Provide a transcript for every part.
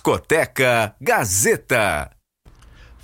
Discoteca Gazeta.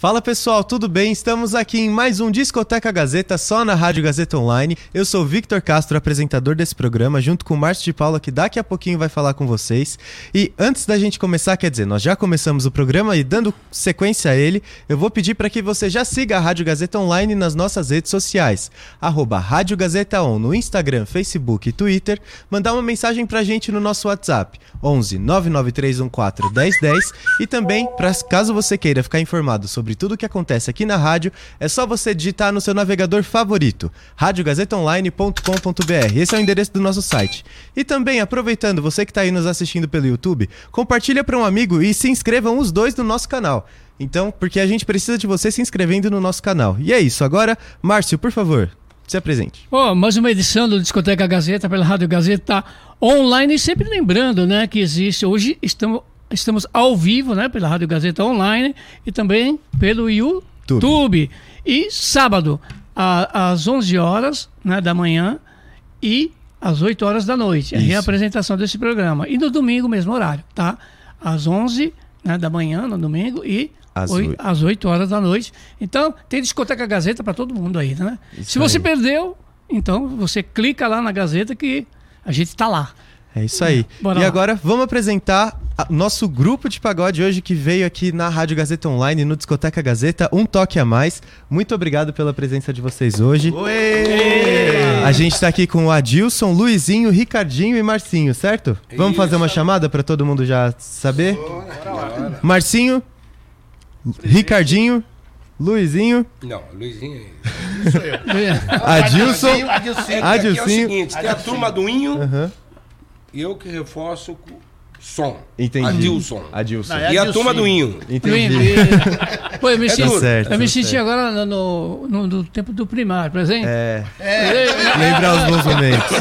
Fala pessoal, tudo bem? Estamos aqui em mais um Discoteca Gazeta, só na Rádio Gazeta Online. Eu sou Victor Castro, apresentador desse programa, junto com o Márcio de Paula, que daqui a pouquinho vai falar com vocês. E antes da gente começar, quer dizer, nós já começamos o programa e dando sequência a ele, eu vou pedir para que você já siga a Rádio Gazeta Online nas nossas redes sociais. Arroba Rádio Gazeta On no Instagram, Facebook e Twitter. Mandar uma mensagem pra gente no nosso WhatsApp, 11 99314 1010. E também, pra, caso você queira ficar informado sobre tudo o que acontece aqui na rádio, é só você digitar no seu navegador favorito, radiogazetaonline.com.br. Esse é o endereço do nosso site. E também, aproveitando, você que está aí nos assistindo pelo YouTube, compartilha para um amigo e se inscrevam os dois no nosso canal. Então, porque a gente precisa de você se inscrevendo no nosso canal. E é isso. Agora, Márcio, por favor, se apresente. Oh, mais uma edição do Discoteca Gazeta pela Rádio Gazeta online. E sempre lembrando né, que existe, hoje estamos Estamos ao vivo, né, pela Rádio Gazeta Online e também pelo YouTube. E sábado, a, às 11 horas né, da manhã e às 8 horas da noite. É a reapresentação desse programa. E no domingo, mesmo horário, tá? Às 11 né, da manhã, no domingo, e às 8, 8. às 8 horas da noite. Então, tem discoteca Gazeta para todo mundo aí, né? Isso Se você aí. perdeu, então você clica lá na Gazeta que a gente está lá. É isso aí. Bora e lá. agora vamos apresentar nosso grupo de pagode hoje que veio aqui na Rádio Gazeta Online, no Discoteca Gazeta, um toque a mais. Muito obrigado pela presença de vocês hoje. Oi! A gente está aqui com o Adilson, Luizinho, Ricardinho e Marcinho, certo? Isso. Vamos fazer uma chamada para todo mundo já saber? Bora. Marcinho, Ricardinho, Luizinho. Não, Luizinho é. Adilson. Adilson. Adilson. É, é o seguinte, tem a turma do Inho. Uhum eu que reforço o som. Entendi. Adilson. Adilson. Não, é e a turma do Inho. Entendi. Pô, eu me, é senti, certo, eu me senti certo. agora no, no, no, tempo do primário, por exemplo. É. é. Lembrar os bons momentos.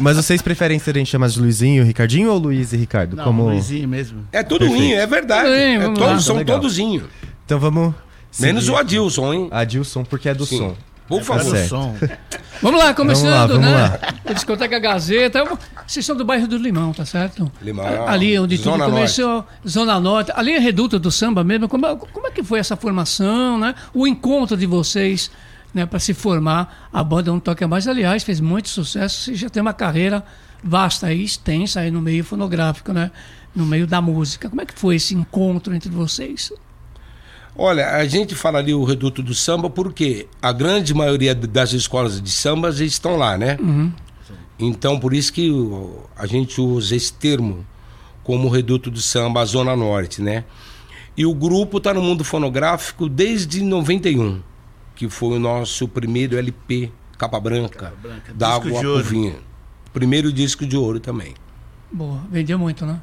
Mas vocês preferem serem chamados de Luizinho, Ricardinho ou Luiz e Ricardo? Não, Como... Luizinho mesmo. É tudo Perfeito. Inho, é verdade. Bem, é todos, são todos Inho. Então vamos... Menos o Adilson, hein? Adilson, porque é do Sim. som. Por favor. Vamos lá, começando, vamos lá, vamos né? Lá. Discoteca Gazeta. Vocês são do bairro do Limão, tá certo? Limão. Ali onde tudo começou, Norte. Zona Norte. Ali é reduta do samba mesmo. Como, é, como é que foi essa formação, né? O encontro de vocês, né? Para se formar. A banda Não Toca Mais, aliás, fez muito sucesso. Você já tem uma carreira vasta e extensa aí no meio fonográfico, né? No meio da música. Como é que foi esse encontro entre vocês? Olha, a gente fala ali o reduto do samba porque a grande maioria das escolas de samba estão lá, né? Uhum. Então, por isso que a gente usa esse termo como reduto do samba, a Zona Norte, né? E o grupo está no mundo fonográfico desde 91, que foi o nosso primeiro LP, Capa Branca, Capa Branca da Água Vinho. Primeiro disco de ouro também. Boa, vendeu muito, né?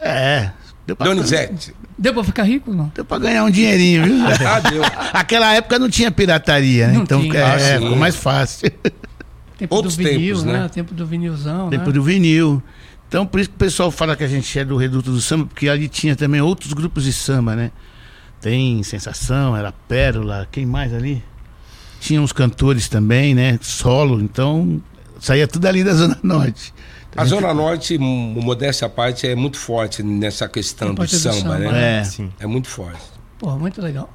É, Deu pra, Donizete. Deu pra ficar rico, não? Deu pra ganhar um dinheirinho, viu? ah, deu. Aquela época não tinha pirataria, né? Não então tinha. é, ah, ficou mais fácil. Tempo Outros do vinil, tempos, né? né? Tempo do vinilzão, Tempo né? do vinil. Então, por isso que o pessoal fala que a gente é do Reduto do Samba, porque ali tinha também outros grupos de samba, né? Tem Sensação, era Pérola, quem mais ali? Tinha uns cantores também, né? Solo, então saía tudo ali da Zona Norte. A Zona Norte, modéstia à parte, é muito forte nessa questão do samba, do samba, né? É, sim. É muito forte. Pô, muito legal.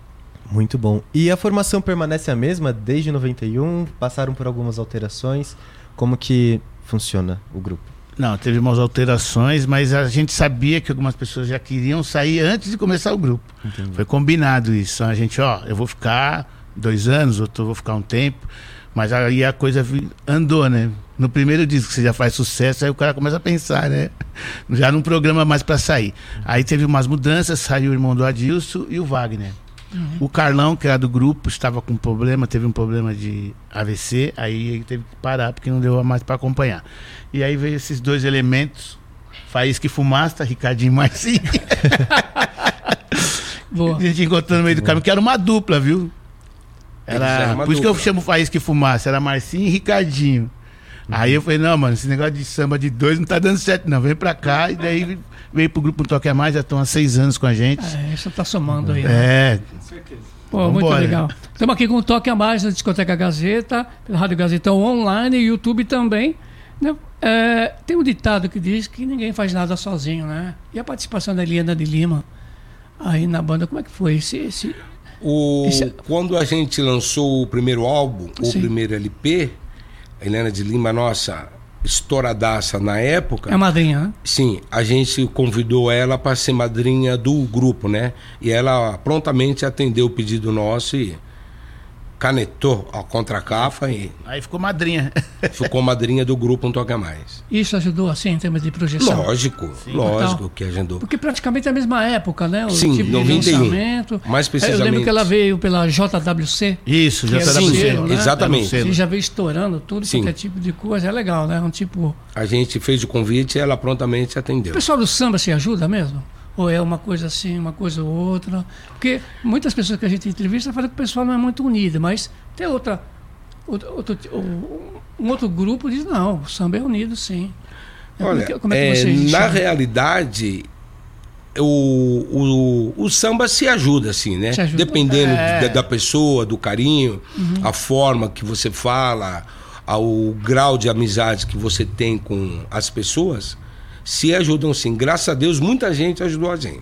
Muito bom. E a formação permanece a mesma desde 91? Passaram por algumas alterações? Como que funciona o grupo? Não, teve umas alterações, mas a gente sabia que algumas pessoas já queriam sair antes de começar o grupo. Entendi. Foi combinado isso. A gente, ó, eu vou ficar dois anos, outro vou ficar um tempo. Mas aí a coisa andou, né? No primeiro disco que você já faz sucesso, aí o cara começa a pensar, né? Já não programa mais para sair. Aí teve umas mudanças, saiu o irmão do Adilson e o Wagner. Uhum. O Carlão, que era do grupo, estava com problema, teve um problema de AVC, aí ele teve que parar porque não deu mais para acompanhar. E aí veio esses dois elementos, Faísca e Fumaça, Ricardinho Marcinho. Boa. A gente encontrou no meio do caminho, que era uma dupla, viu? Era, por isso que eu chamo Faísca e Fumaça, era Marcinho e Ricardinho. Aí eu falei, não, mano, esse negócio de samba de dois não tá dando certo, não. Vem pra cá e daí veio pro grupo Toque a Mais, já estão há seis anos com a gente. É, isso tá somando aí. Né? É. Com certeza. Pô, muito legal. Estamos aqui com o Toque a Mais na Discoteca Gazeta, pela Rádio Gazeta online e YouTube também. Né? É, tem um ditado que diz que ninguém faz nada sozinho, né? E a participação da Eliana de Lima aí na banda, como é que foi? Esse, esse... O, Quando a gente lançou o primeiro álbum, o Sim. primeiro LP, a Helena de Lima, nossa estouradaça na época, É madrinha, né? sim, a gente convidou ela para ser madrinha do grupo, né? E ela prontamente atendeu o pedido nosso e canetou a contracapa e Aí ficou madrinha. ficou madrinha do grupo Não Toca Mais. Isso ajudou, assim, em termos de projeção? Lógico, lógico Total. que agendou. Porque praticamente é a mesma época, né? O Sim, tipo de 91. lançamento. Mais Eu lembro precisamente. que ela veio pela JWC, Isso, é dando sim, selo, né? exatamente. No que selo. já veio estourando tudo, Sim. qualquer tipo de coisa. É legal, né? Um tipo... A gente fez o convite e ela prontamente O atendeu. pessoal do samba se ajuda mesmo? Ou é uma coisa assim, uma coisa ou outra? Porque muitas pessoas que a gente entrevista falam que o pessoal não é muito unido, mas tem outra. outro, outro- um outro grupo diz: não, o samba é unido sim. Olha, Como é que- como é que é, na realidade, o, o, o samba se ajuda, assim, né? Se ajuda. Dependendo É. da, da pessoa, do carinho, a forma que você fala, ao grau de amizade que você tem com as pessoas, se ajudam sim. Graças a Deus, muita gente ajudou a gente.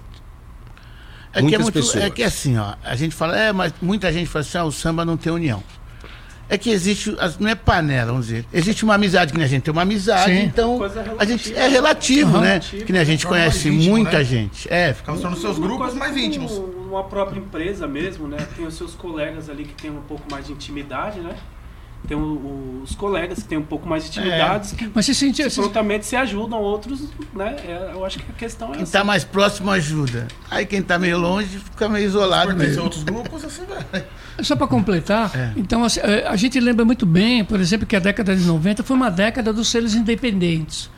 É que é, Muitas muito, pessoas. é que assim, ó, a gente fala, é, mas muita gente fala assim, ah, o samba não tem união. É que existe, as- não é panela, vamos dizer. Existe uma amizade, que nem a gente tem uma amizade, Sim. então Coisa a gente é relativo, Aham. né? Que nem a gente conhece íntimo, muita né? gente. É, fica- sendo seus Uma grupos mais íntimos. Uma própria empresa mesmo, né? Tem os seus colegas ali que tem um pouco mais de intimidade, né? Tem o- o- os colegas que têm um pouco mais de intimidade, que Mas você sentiu. se prontamente se ajudam, outros, né? É, eu acho que a questão é quem essa. tá mais próximo ajuda. Aí quem tá meio longe fica meio isolado mesmo. outros grupos, assim vai. Só para completar, É. então assim, eh, a gente lembra muito bem, por exemplo, que a década de 90 foi uma década dos selos independentes.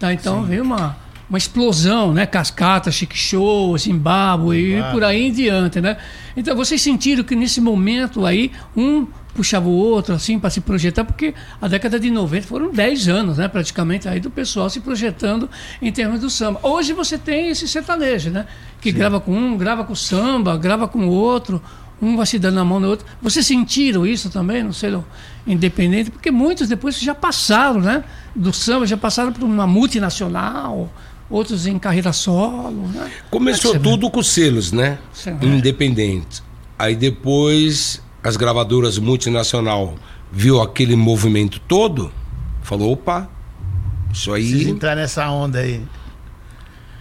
Tá? Então veio uma, uma explosão, né? Cascata, Chic Show, Zimbábue e por aí em diante, né? Então vocês sentiram que nesse momento aí, um puxava o outro assim para se projetar, porque a década de 90 foram 10 anos, né, praticamente aí do pessoal se projetando em termos do samba. Hoje você tem esse sertanejo, né, que grava com um, grava com samba, grava com o outro, um vai se dando a mão no outro. Vocês sentiram isso também no selo independente? Porque muitos depois já passaram, né, do samba, já passaram por uma multinacional, outros em carreira solo, né? Começou é tudo com selos, né? Sim. Independentes. Aí depois as gravadoras multinacional viu aquele movimento todo, falou, opa, isso Precisa aí. entrar nessa onda aí.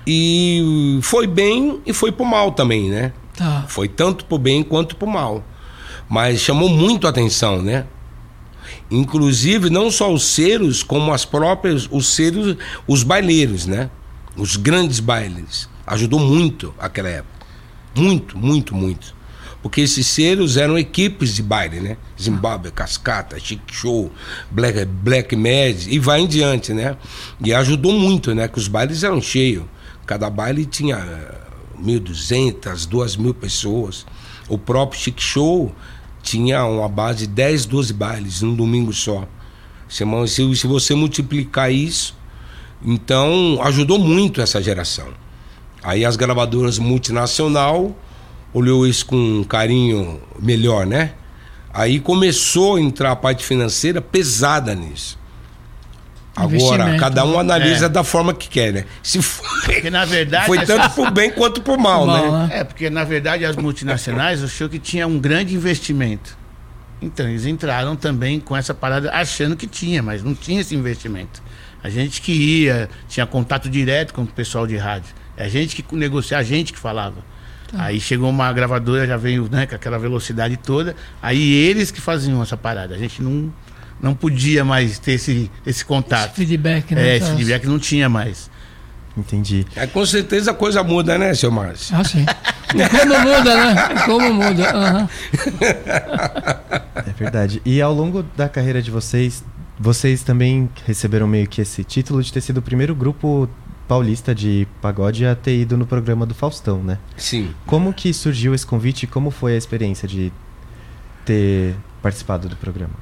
E foi bem e foi pro mal também, né? Tá. Foi tanto pro bem quanto pro mal. Mas chamou muito a atenção, né? Inclusive, não só os selos, como as próprias, os selos, os baileiros, né? Os grandes bailes. Ajudou muito aquela época. Muito, muito, muito. Porque esses selos eram equipes de baile, né? Zimbábue, Cascata, Chic Show, Black, Black Mad e vai em diante, né? E ajudou muito, né? Que os bailes eram cheios. Cada baile tinha eh, 1.200, 2.000 pessoas. O próprio Chic Show tinha uma base de 10, 12 bailes num domingo só. Se se você multiplicar isso, então ajudou muito essa geração. Aí as gravadoras multinacional olhou isso com um carinho melhor, né? Aí começou a entrar a parte financeira pesada nisso. Agora, cada um né? analisa É. da forma que quer, né? Se foi, Porque na verdade. foi tanto pro bem quanto pro mal, Mal, né? né? É, porque na verdade as multinacionais achou que tinha um grande investimento. Então eles entraram também com essa parada achando que tinha, mas não tinha esse investimento. A gente que ia, tinha contato direto com o pessoal de rádio. É a gente que negocia, a gente que falava. Aí chegou uma gravadora, já veio né, com aquela velocidade toda. Aí eles que faziam essa parada. A gente não, não podia mais ter esse, esse contato. Feedback, né? É, esse feedback não tinha mais. Entendi. É, com certeza a coisa muda, né, seu Márcio? Ah, sim. Como muda, né? Como muda. aham. É verdade. E ao longo da carreira de vocês, vocês também receberam meio que esse título de ter sido o primeiro grupo paulista de pagode a ter ido no programa do Faustão, né? Sim. Como que surgiu esse convite e como foi a experiência de ter participado do programa?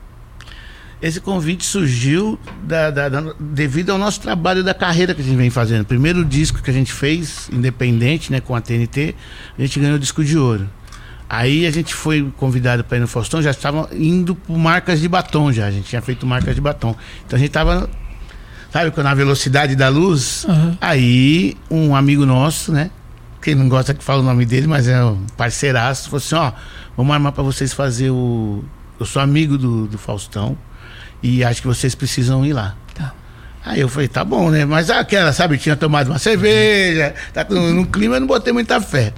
Esse convite surgiu da- da- da- devido ao nosso trabalho da carreira que a gente vem fazendo. O primeiro disco que a gente fez, independente, né, com a TNT, a gente ganhou o disco de ouro. Aí a gente foi convidado para ir no Faustão, já estava indo por marcas de batom já, a gente tinha feito marcas de batom. Então a gente estava sabe, na velocidade da luz. Aham. Aí, um amigo nosso, né? Quem não gosta que fala o nome dele, mas é um parceiraço, falou assim: ó, vamos armar pra vocês fazer o. Eu sou amigo do, do Faustão e acho que vocês precisam ir lá. Tá. Aí eu falei, tá bom, né? Mas aquela, sabe, tinha tomado uma cerveja, tá no, no clima, eu não botei muita fé.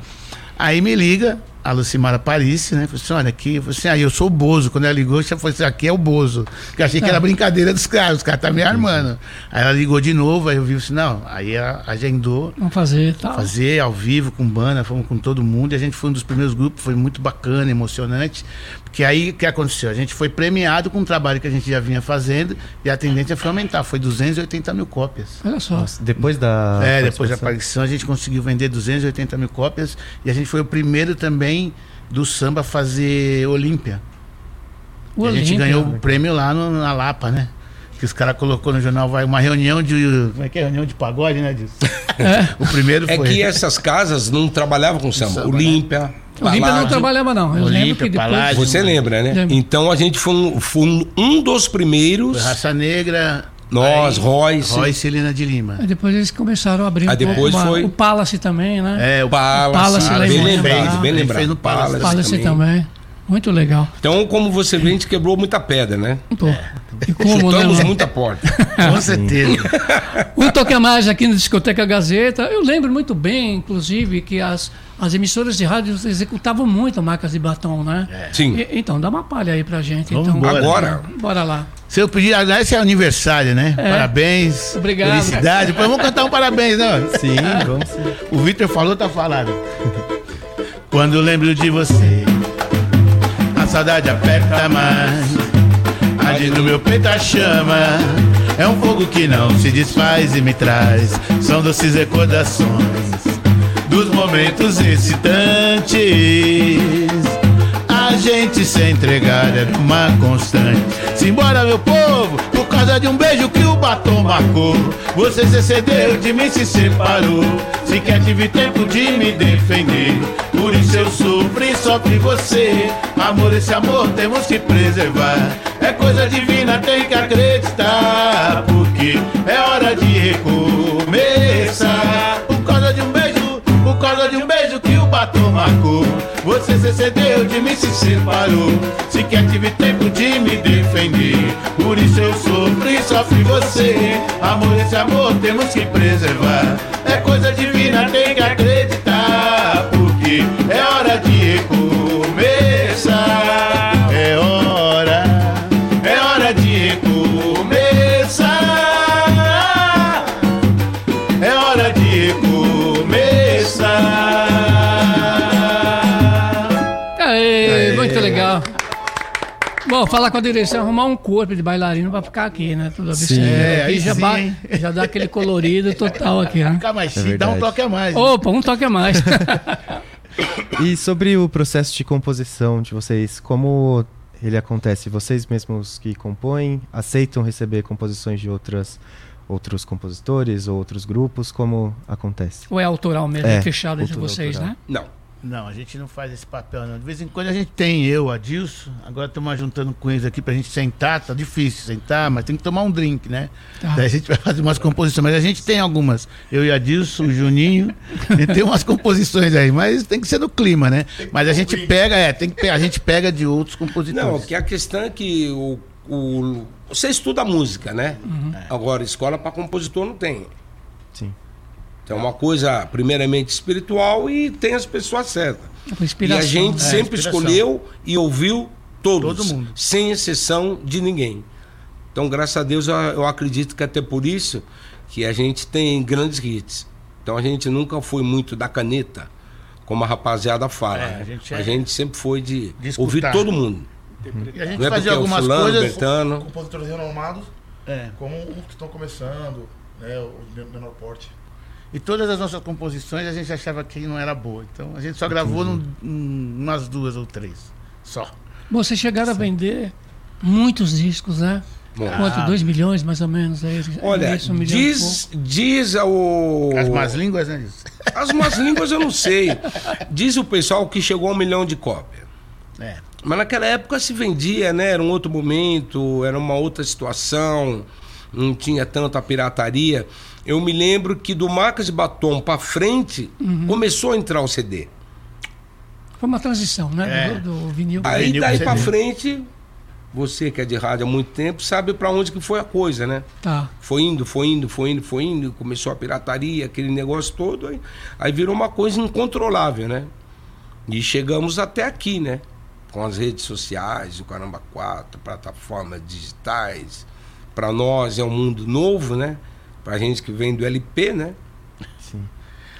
Aí me liga a Lucimara Paris, né? Falei assim, olha aqui, eu falei assim, aí eu sou o Bozo. Quando ela ligou, já falou assim, aqui é o Bozo. Porque eu achei que era brincadeira dos caras, os caras tá me armando. Aí ela ligou de novo, aí eu vi assim, não, aí ela agendou Vamos fazer tal. fazer ao vivo com banda, fomos com todo mundo e a gente foi um dos primeiros grupos, foi muito bacana, emocionante, porque aí o que aconteceu? A gente foi premiado com um trabalho que a gente já vinha fazendo e a tendência foi aumentar, foi 280 mil cópias. Olha só. Nossa, depois da. é, depois da aparição a gente conseguiu vender 280 mil cópias e a gente foi o primeiro também do samba fazer Olímpia. O a gente ganhou o prêmio lá no- na Lapa, né? Que os caras colocou no jornal, vai uma reunião de. Como é que é? Reunião de pagode, né, Dilson? o primeiro É foi. que essas casas não trabalhavam com samba. Samba, Olímpia, O Olímpia não trabalhava, não. Eu lembro Olímpia, que depois. Você lembra, né? Lembro. Então a gente foi um, foi um dos primeiros. Foi Raça Negra. Nós, aí, Royce. Royce e Helena de Lima. Aí depois eles começaram a abrir Aí depois uma- foi- o Palace também, né? É, o Palace, Palace lá em bem lembrado, bem lembrado. fez no Palace. Palace também. Muito legal. Então, como você vê, a gente quebrou muita pedra, né? Pô. E como, né? Chutamos mano? muita porta. Com certeza. Um toque a mais aqui no Discoteca Gazeta. Eu lembro muito bem, inclusive, que as, as emissoras de rádio executavam muito marcas de batom, né? Sim. E- então, dá uma palha aí pra gente. Vamos então, embora. Agora. Bora lá. Se eu pedir, aliás, esse é aniversário, né? Parabéns. Obrigado. Felicidade. Depois vamos cantar um parabéns, não? Sim, vamos sim. O Victor falou, tá falado. Quando lembro de você, a saudade aperta mais. Arde no meu peito a chama. É um fogo que não se desfaz e me traz. São doces recordações dos momentos excitantes. A gente se entregar era uma constante. Simbora, meu povo, por causa de um beijo que o batom marcou. Você se cedeu de mim, se separou. Sequer tive tempo de me defender. Por isso eu sofro e sofre você. Amor, esse amor temos que preservar. É coisa divina, tem que acreditar. Porque é hora de recomeçar. Por causa de um beijo que o batom marcou. Você se cedeu de mim, se separou. Sequer tive tempo de me defender. Por isso eu sofro e sofre você. Amor, esse amor temos que preservar. É coisa divina, tem que acreditar. Porque é hora de Falar com a direção, arrumar um corpo de bailarino pra ficar aqui, né? Tudo observa. É, aí já, sim, ba- já dá aquele colorido total aqui, né? Fica mais chique, dá um toque a mais. Opa, um toque a mais. E sobre o processo de composição de vocês, como ele acontece? Vocês mesmos que compõem, aceitam receber composições de outras, outros compositores ou outros grupos? Como acontece? Ou é autoral mesmo, É, é fechado entre vocês, autoral. né? Não. Não, a gente não faz esse papel, não. De vez em quando a gente tem eu, Adilson. Agora estamos juntando com eles aqui pra gente sentar. Tá difícil sentar, mas tem que tomar um drink, né? Tá. Daí a gente vai fazer umas composições. Mas a gente tem algumas. Eu e Adilson, o Juninho. e tem umas composições aí, mas tem que ser no clima, né? Mas a gente pega, é, tem que a gente pega de outros compositores. Não, que a questão é que o, o- você estuda música, né? Agora, escola para compositor não tem. Sim. Então, é uma coisa primeiramente espiritual e tem as pessoas certas. É E a gente né? sempre inspiração. escolheu e ouviu todos, Todo mundo. sem exceção de ninguém. Então, graças a Deus, eu, eu acredito que até por isso que a gente tem grandes hits. Então, a gente nunca foi muito da caneta, como a rapaziada fala. É, né? a gente a é- gente sempre foi de, de ouvir todo mundo. E a gente Não é porque fazia é o algumas fulano, coisas. Bertano. compositores renomados, É. como os que estão começando, né, o menor porte. E todas as nossas composições a gente achava que não era boa. Então a gente só gravou num, num- umas duas ou três. Só. Bom, Vocês chegaram a vender muitos discos, né? Bom. Quanto? 2 milhões, mais ou menos? Aí, Olha, isso, um diz, diz o. As más línguas, né? As más línguas eu não sei. Diz o pessoal que chegou a um milhão de cópias. É. Mas naquela época se vendia, né? Era um outro momento, era uma outra situação. não tinha tanta pirataria. Eu me lembro que do Marcas de Batom pra frente começou a entrar o CD. Foi uma transição, né? É. Do, do vinil. Aí vinil daí CD. frente, você que é de rádio há muito tempo, sabe pra onde que foi a coisa, né? Tá. Foi indo, foi indo, foi indo, foi indo, começou a pirataria, aquele negócio todo, aí, aí virou uma coisa incontrolável, né? E chegamos até aqui, né? Com as redes sociais, o Caramba 4, plataformas digitais. Para nós é um mundo novo, né? Pra gente que vem do LP, né?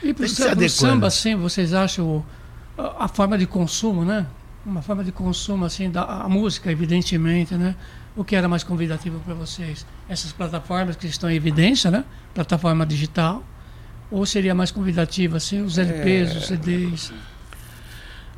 E pro, adequando. samba, assim, vocês acham o- a, a forma de consumo, né? Uma forma de consumo, assim, da a música, evidentemente, né? O que era mais convidativo para vocês? Essas plataformas que estão em evidência, né? Plataforma digital. Ou seria mais convidativo, assim, os LPs, É. os CDs?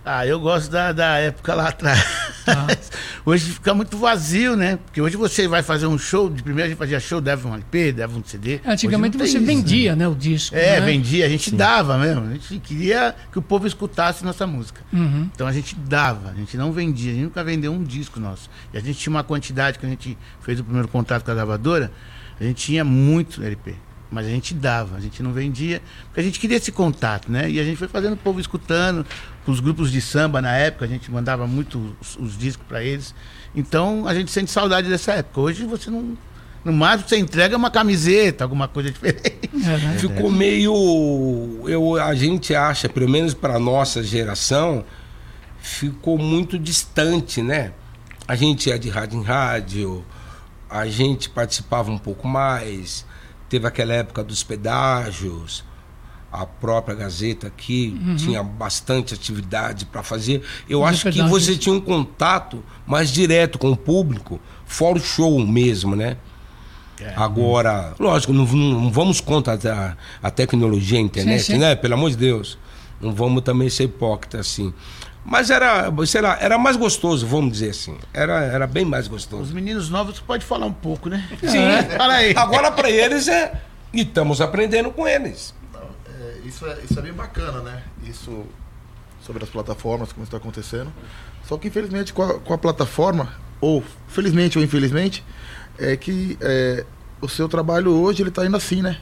Ah, eu gosto da, da época lá atrás. Tá. Hoje fica muito vazio, né? Porque hoje você vai fazer um show, de primeiro a gente fazia show, dava um LP, dava um CD. Antigamente você isso, vendia, né? o disco. É, né? vendia, a gente dava mesmo. A gente queria que o povo escutasse nossa música. Uhum. Então a gente dava, a gente não vendia, a gente nunca vendeu um disco nosso. E a gente tinha uma quantidade, que a gente fez o primeiro contrato com a gravadora, a gente tinha muito LP. Mas a gente dava, a gente não vendia, porque a gente queria esse contato, né? E a gente foi fazendo o povo escutando, com os grupos de samba na época, a gente mandava muito os, os discos para eles. Então a gente sente saudade dessa época. Hoje você não. No máximo você entrega uma camiseta, alguma coisa diferente. É, né? Ficou meio. Eu, a gente acha, pelo menos para nossa geração, ficou muito distante, né? A gente ia de rádio em rádio, a gente participava um pouco mais, teve aquela época dos pedágios, a própria Gazeta aqui tinha bastante atividade para fazer. Eu Os acho que você tinha um contato mais direto com o público, fora o show mesmo, né? Agora, lógico, não, não vamos contra a, a tecnologia, a internet, Sim, sim. né? Pelo amor de Deus. Não vamos também ser hipócrita assim. Mas era, sei lá, era mais gostoso, vamos dizer assim. Era, era bem mais Os gostoso. meninos novos pode falar um pouco, né? Sim. Fala aí. Agora para eles é. E estamos aprendendo com eles. É, isso, é, isso é bem bacana, né? Isso sobre as plataformas, como está acontecendo. Só que infelizmente com a, com a plataforma, ou felizmente ou infelizmente, é que é, o seu trabalho hoje ele tá indo assim, né?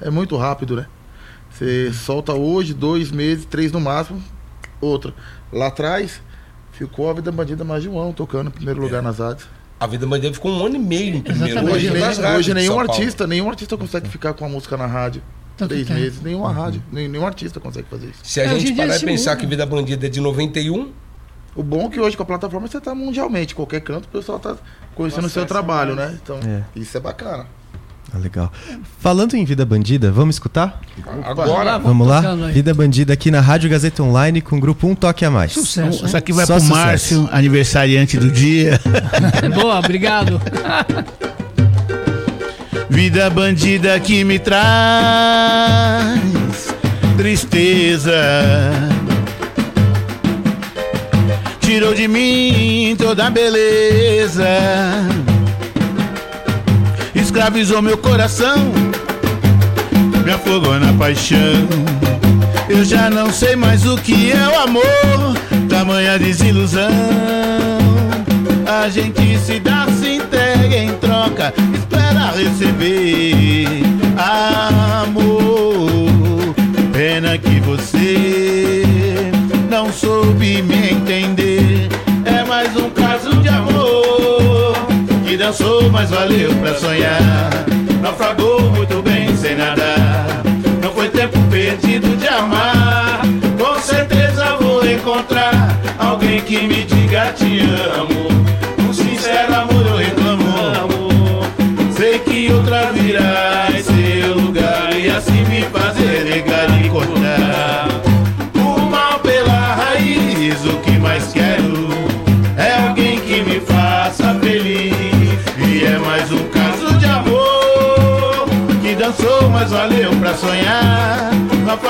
É muito rápido, né? Você solta hoje, dois meses, três no máximo, outra. Lá atrás, ficou a Vida Bandida mais de um ano tocando em primeiro lugar nas rádios. A vida bandeira ficou um ano e meio em primeiro. Exatamente. Hoje, lugar nem- hoje nenhum artista, nenhum artista consegue ficar com a música na rádio. Tanto três tempo. meses, nenhuma rádio, nem- nenhum artista consegue fazer isso. Se a É, gente parar e pensar muda. que Vida Bandida é de 91, O bom é que hoje com a plataforma você tá mundialmente, qualquer canto o pessoal tá conhecendo o seu trabalho, mais. né? Então, É. isso é bacana. Ah, legal. Falando em Vida Bandida, vamos escutar? agora. Vamos lá? Vida Bandida aqui na Rádio Gazeta Online com o grupo Um Toque a Mais. Sucesso. Isso aqui vai Só pro sucesso. Márcio, aniversariante do dia. Boa, obrigado. Vida bandida que me traz tristeza. Tirou de mim toda a beleza. Escravizou meu coração. Me afogou na paixão. Eu já não sei mais o que é o amor. Tamanha desilusão. A gente se dá, se entrega em troca, espera receber amor. Pena que você não soube me entender. Que dançou, mas valeu pra sonhar. Naufragou muito bem sem nadar. Não foi tempo perdido de amar. Com certeza vou encontrar alguém que me diga te amo.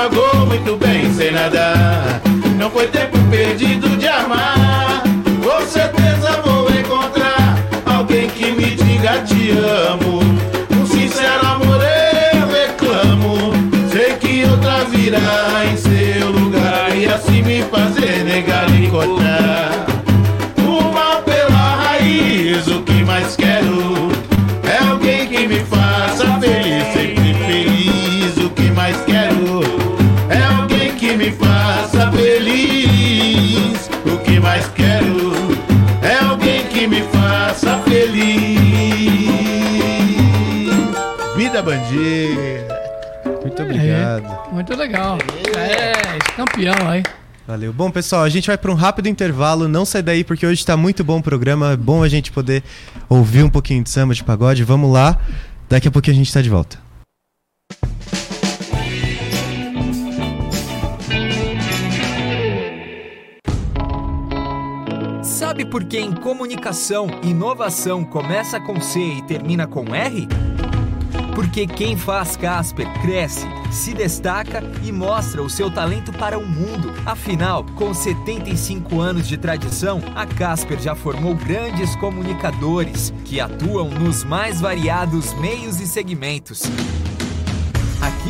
Naufragou muito bem sem nadar. Não foi tempo perdido Muito legal. É, campeão aí. Valeu. Bom, pessoal, a gente vai para um rápido intervalo. Não sai daí porque hoje está muito bom o programa. É bom a gente poder ouvir um pouquinho de samba, de pagode. Vamos lá. Daqui a pouquinho a gente está de volta. Sabe por que em comunicação, inovação começa com C e termina com R? Porque quem faz Casper cresce, se destaca e mostra o seu talento para o mundo. Afinal, com 75 anos de tradição, a Casper já formou grandes comunicadores que atuam nos mais variados meios e segmentos.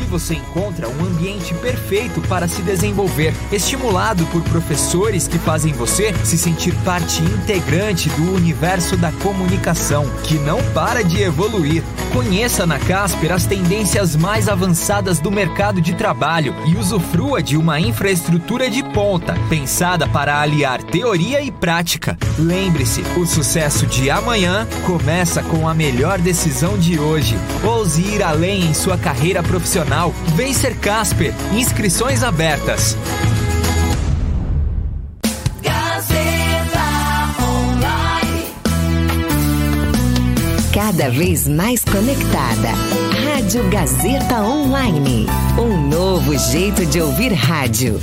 Você encontra um ambiente perfeito para se desenvolver, estimulado por professores que fazem você se sentir parte integrante do universo da comunicação, que não para de evoluir. Conheça na Casper as tendências mais avançadas do mercado de trabalho e usufrua de uma infraestrutura de ponta, pensada para aliar teoria e prática. Lembre-se, o sucesso de amanhã começa com a melhor decisão de hoje. Ouse ir além em sua carreira profissional. Vem ser Casper. Inscrições abertas. Cada vez mais conectada. Rádio Gazeta Online. Um novo jeito de ouvir rádio.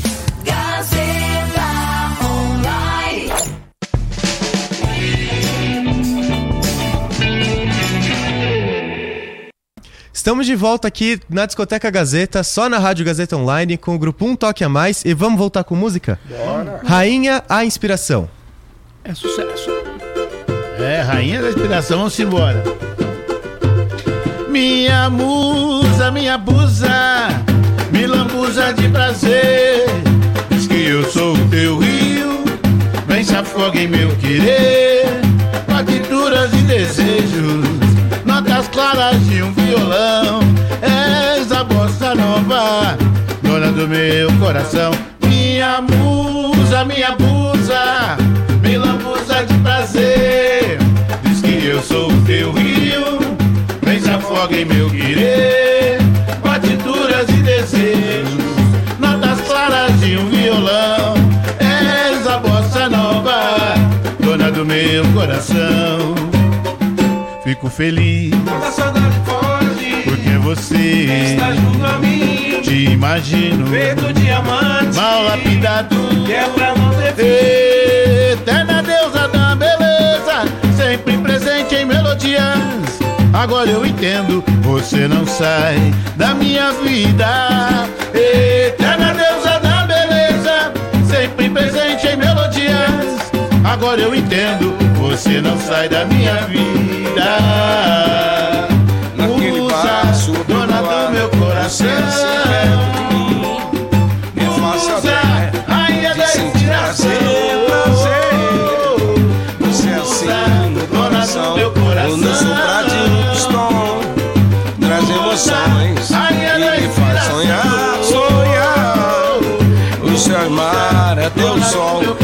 Estamos de volta aqui na Discoteca Gazeta, só na Rádio Gazeta Online, com o grupo Um Toque a Mais. E vamos voltar com música? Bora. Rainha, a inspiração. É sucesso. É, rainha da inspiração, vamos embora. Minha musa, minha busa, me lambuza de prazer. Diz que eu sou o teu rio, vem se afoga em meu querer. Partituras e desejos, notas claras de um violão. És a bossa nova, dona do meu coração. Minha musa, minha busa, me lambuza de prazer. Diz que eu sou o teu rio, vem se afoga em meu querer. Partituras e desejos, notas claras de um violão. És a bossa nova, dona do meu coração. Fico feliz A saudade foge, porque você está junto a mim. te imagino Feito diamante, mal lapidado. que é pra não ter fim. Eterna deusa da beleza, sempre presente em melodias. Agora eu entendo, você não sai da minha vida. Você não sai da minha vida. Naquele Musa, passo dona do meu coração. Musa, rainha da prazer. Você é assim no coração. Eu não sou pra de pistão. Traz emoções e me faz sonhar, sonhar. O seu mar é teu sol.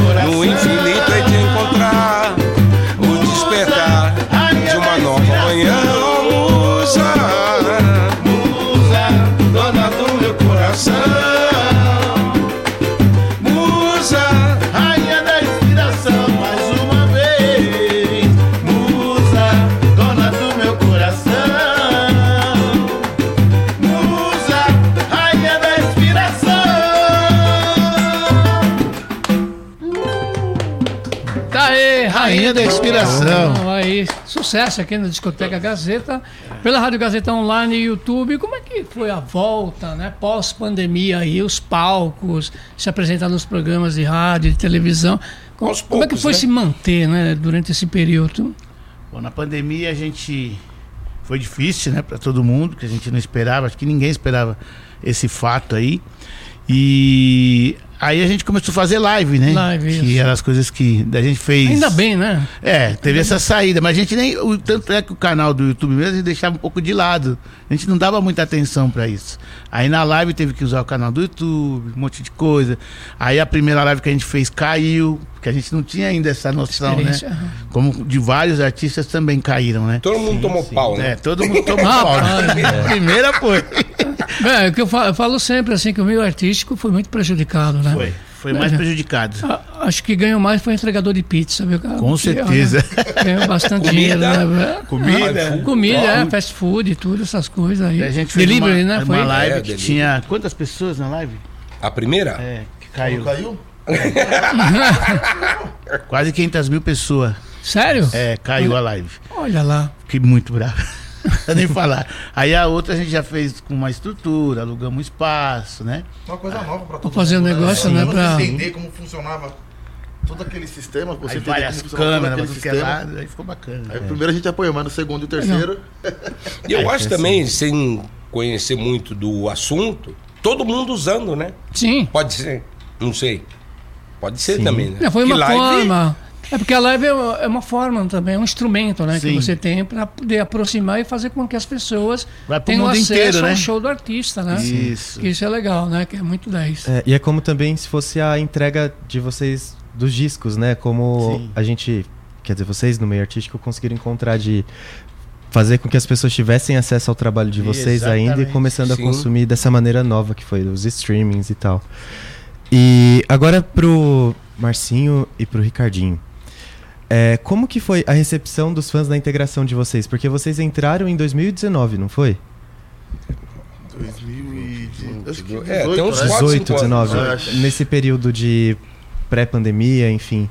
Da inspiração. Então, aí, sucesso aqui na Discoteca Gazeta, pela Rádio Gazeta Online e YouTube. Como é que foi a volta, né? Pós-pandemia aí, os palcos, se apresentar nos programas de rádio, de televisão. Como, Aos como é que poucos, foi né? se manter, né, durante esse período? Bom, na pandemia a gente foi difícil, né, para todo mundo, que a gente não esperava, acho que ninguém esperava esse fato aí. E aí a gente começou a fazer live, né? Live, que isso. eram as coisas que a gente fez. Ainda bem, né? É, teve essa saída, mas a gente nem. O, tanto é que o canal do YouTube mesmo a gente deixava um pouco de lado. A gente não dava muita atenção pra isso. Aí na live teve que usar o canal do YouTube, um monte de coisa. Aí a primeira live que a gente fez caiu, porque a gente não tinha ainda essa noção, né? Como de vários artistas também caíram, né? Todo mundo tomou pau, né? É, todo mundo tomou pau. né? Primeira foi. É, o que eu falo, eu falo sempre assim que o meio artístico foi muito prejudicado, né? Foi. Foi mais É. prejudicado. A- Acho que ganhou mais foi entregador de pizza, viu? cara? Com Porque, certeza. olha, Ganhou bastante Comida. dinheiro, né? Comida. Comida, é, fast food, tudo, essas coisas aí. A gente fez Delivery, uma, né? uma Foi. live É, que delivery. tinha quantas pessoas na live? A primeira? É, que caiu. Caiu? Quase 500 mil pessoas. Sério? É, caiu a live. Olha lá. Fiquei muito bravo. Nem falar. Aí a outra a gente já fez com uma estrutura, alugamos um espaço, né? Uma coisa nova pra todo fazer um mundo, negócio, Pra né, você pra- entender como funcionava todo aquele sistema. Você Aí várias todo câmeras, tudo que é aí ficou bacana. Aí primeiro a gente apoiou, mas no segundo e o terceiro. E eu acho também, sem conhecer muito do assunto, todo mundo usando, né? Sim. Pode ser. Não sei. Pode ser também, né? É, foi Que uma live- forma. É porque a live é uma- é uma forma também, é um instrumento né, que você tem para poder aproximar e fazer com que as pessoas tenham mundo acesso inteiro, ao né? show do artista, né? Isso. Que isso é legal, né? Que é muito 10. É, e é como também se fosse a entrega de vocês dos discos, né? Como Sim. a gente, quer dizer, vocês no meio artístico conseguiram encontrar de fazer com que as pessoas tivessem acesso ao trabalho de vocês ainda e Exatamente. começando a Sim. consumir dessa maneira nova que foi os streamings e tal. E agora pro Marcinho e pro Ricardinho. É, como que foi a recepção dos fãs da integração de vocês? Porque vocês entraram em 2019, não foi? 2018. Acho que É, tem uns né? quatro, 18, cinco anos. 19. eu acho. Nesse período de pré-pandemia, enfim,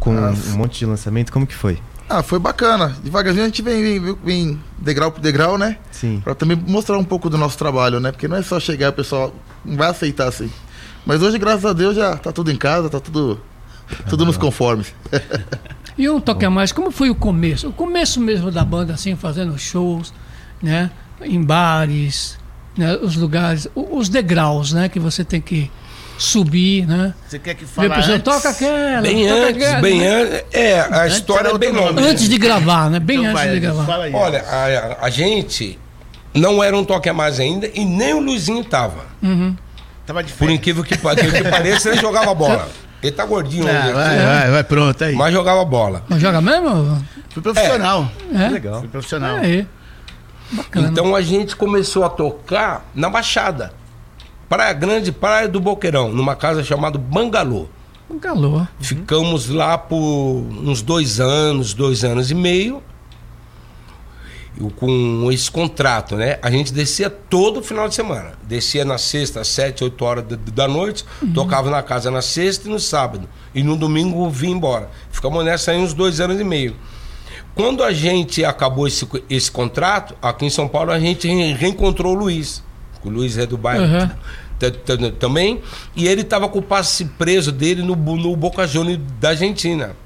com Ah, um monte de lançamento, como que foi? Ah, foi bacana. Devagarzinho a gente vem, vem, vem degrau por degrau, né? Sim. Pra também mostrar um pouco do nosso trabalho, né? Porque não é só chegar e o pessoal não vai aceitar assim. Mas hoje, graças a Deus, já tá tudo em casa, tá tudo, tudo nos conformes. E um toque a mais, como foi o começo? O começo mesmo da banda, assim, fazendo shows, né? Em bares, né? os lugares, o- os degraus, né? Que você tem que subir, né? Você quer que fale exemplo, toca aquela, Bem toca antes, aquela, bem né? antes. É, a história era é bem longa. nome. Antes de gravar, né? Bem Então antes vai, de gravar. Aí. Olha, a, a gente não era um toque a mais ainda e nem o Luizinho tava. Tava de Por incrível que, que que pareça, ele jogava bola. Ele tá gordinho hoje, Ah, aqui, vai, vai, vai, pronto aí. mas jogava bola. Mas joga mesmo? Fui profissional. É. Legal. Fui profissional. Aí. Bacana. Então a gente começou a tocar na Baixada. Praia Grande, Praia do Boqueirão, numa casa chamada Bangalô. Calor. Ficamos lá por uns dois anos, dois anos e meio. Com esse contrato, né? A gente descia todo final de semana. Descia na sexta, às sete, oito horas da, noite, tocava na casa na sexta e no sábado. E no domingo vinha embora. Ficamos nessa aí uns dois anos e meio. Quando a gente acabou esse, esse contrato, aqui em São Paulo, a gente re- reencontrou o Luiz. O Luiz é do bairro Uhum. também. E ele estava com o passe preso dele no, no Boca Juniors da Argentina.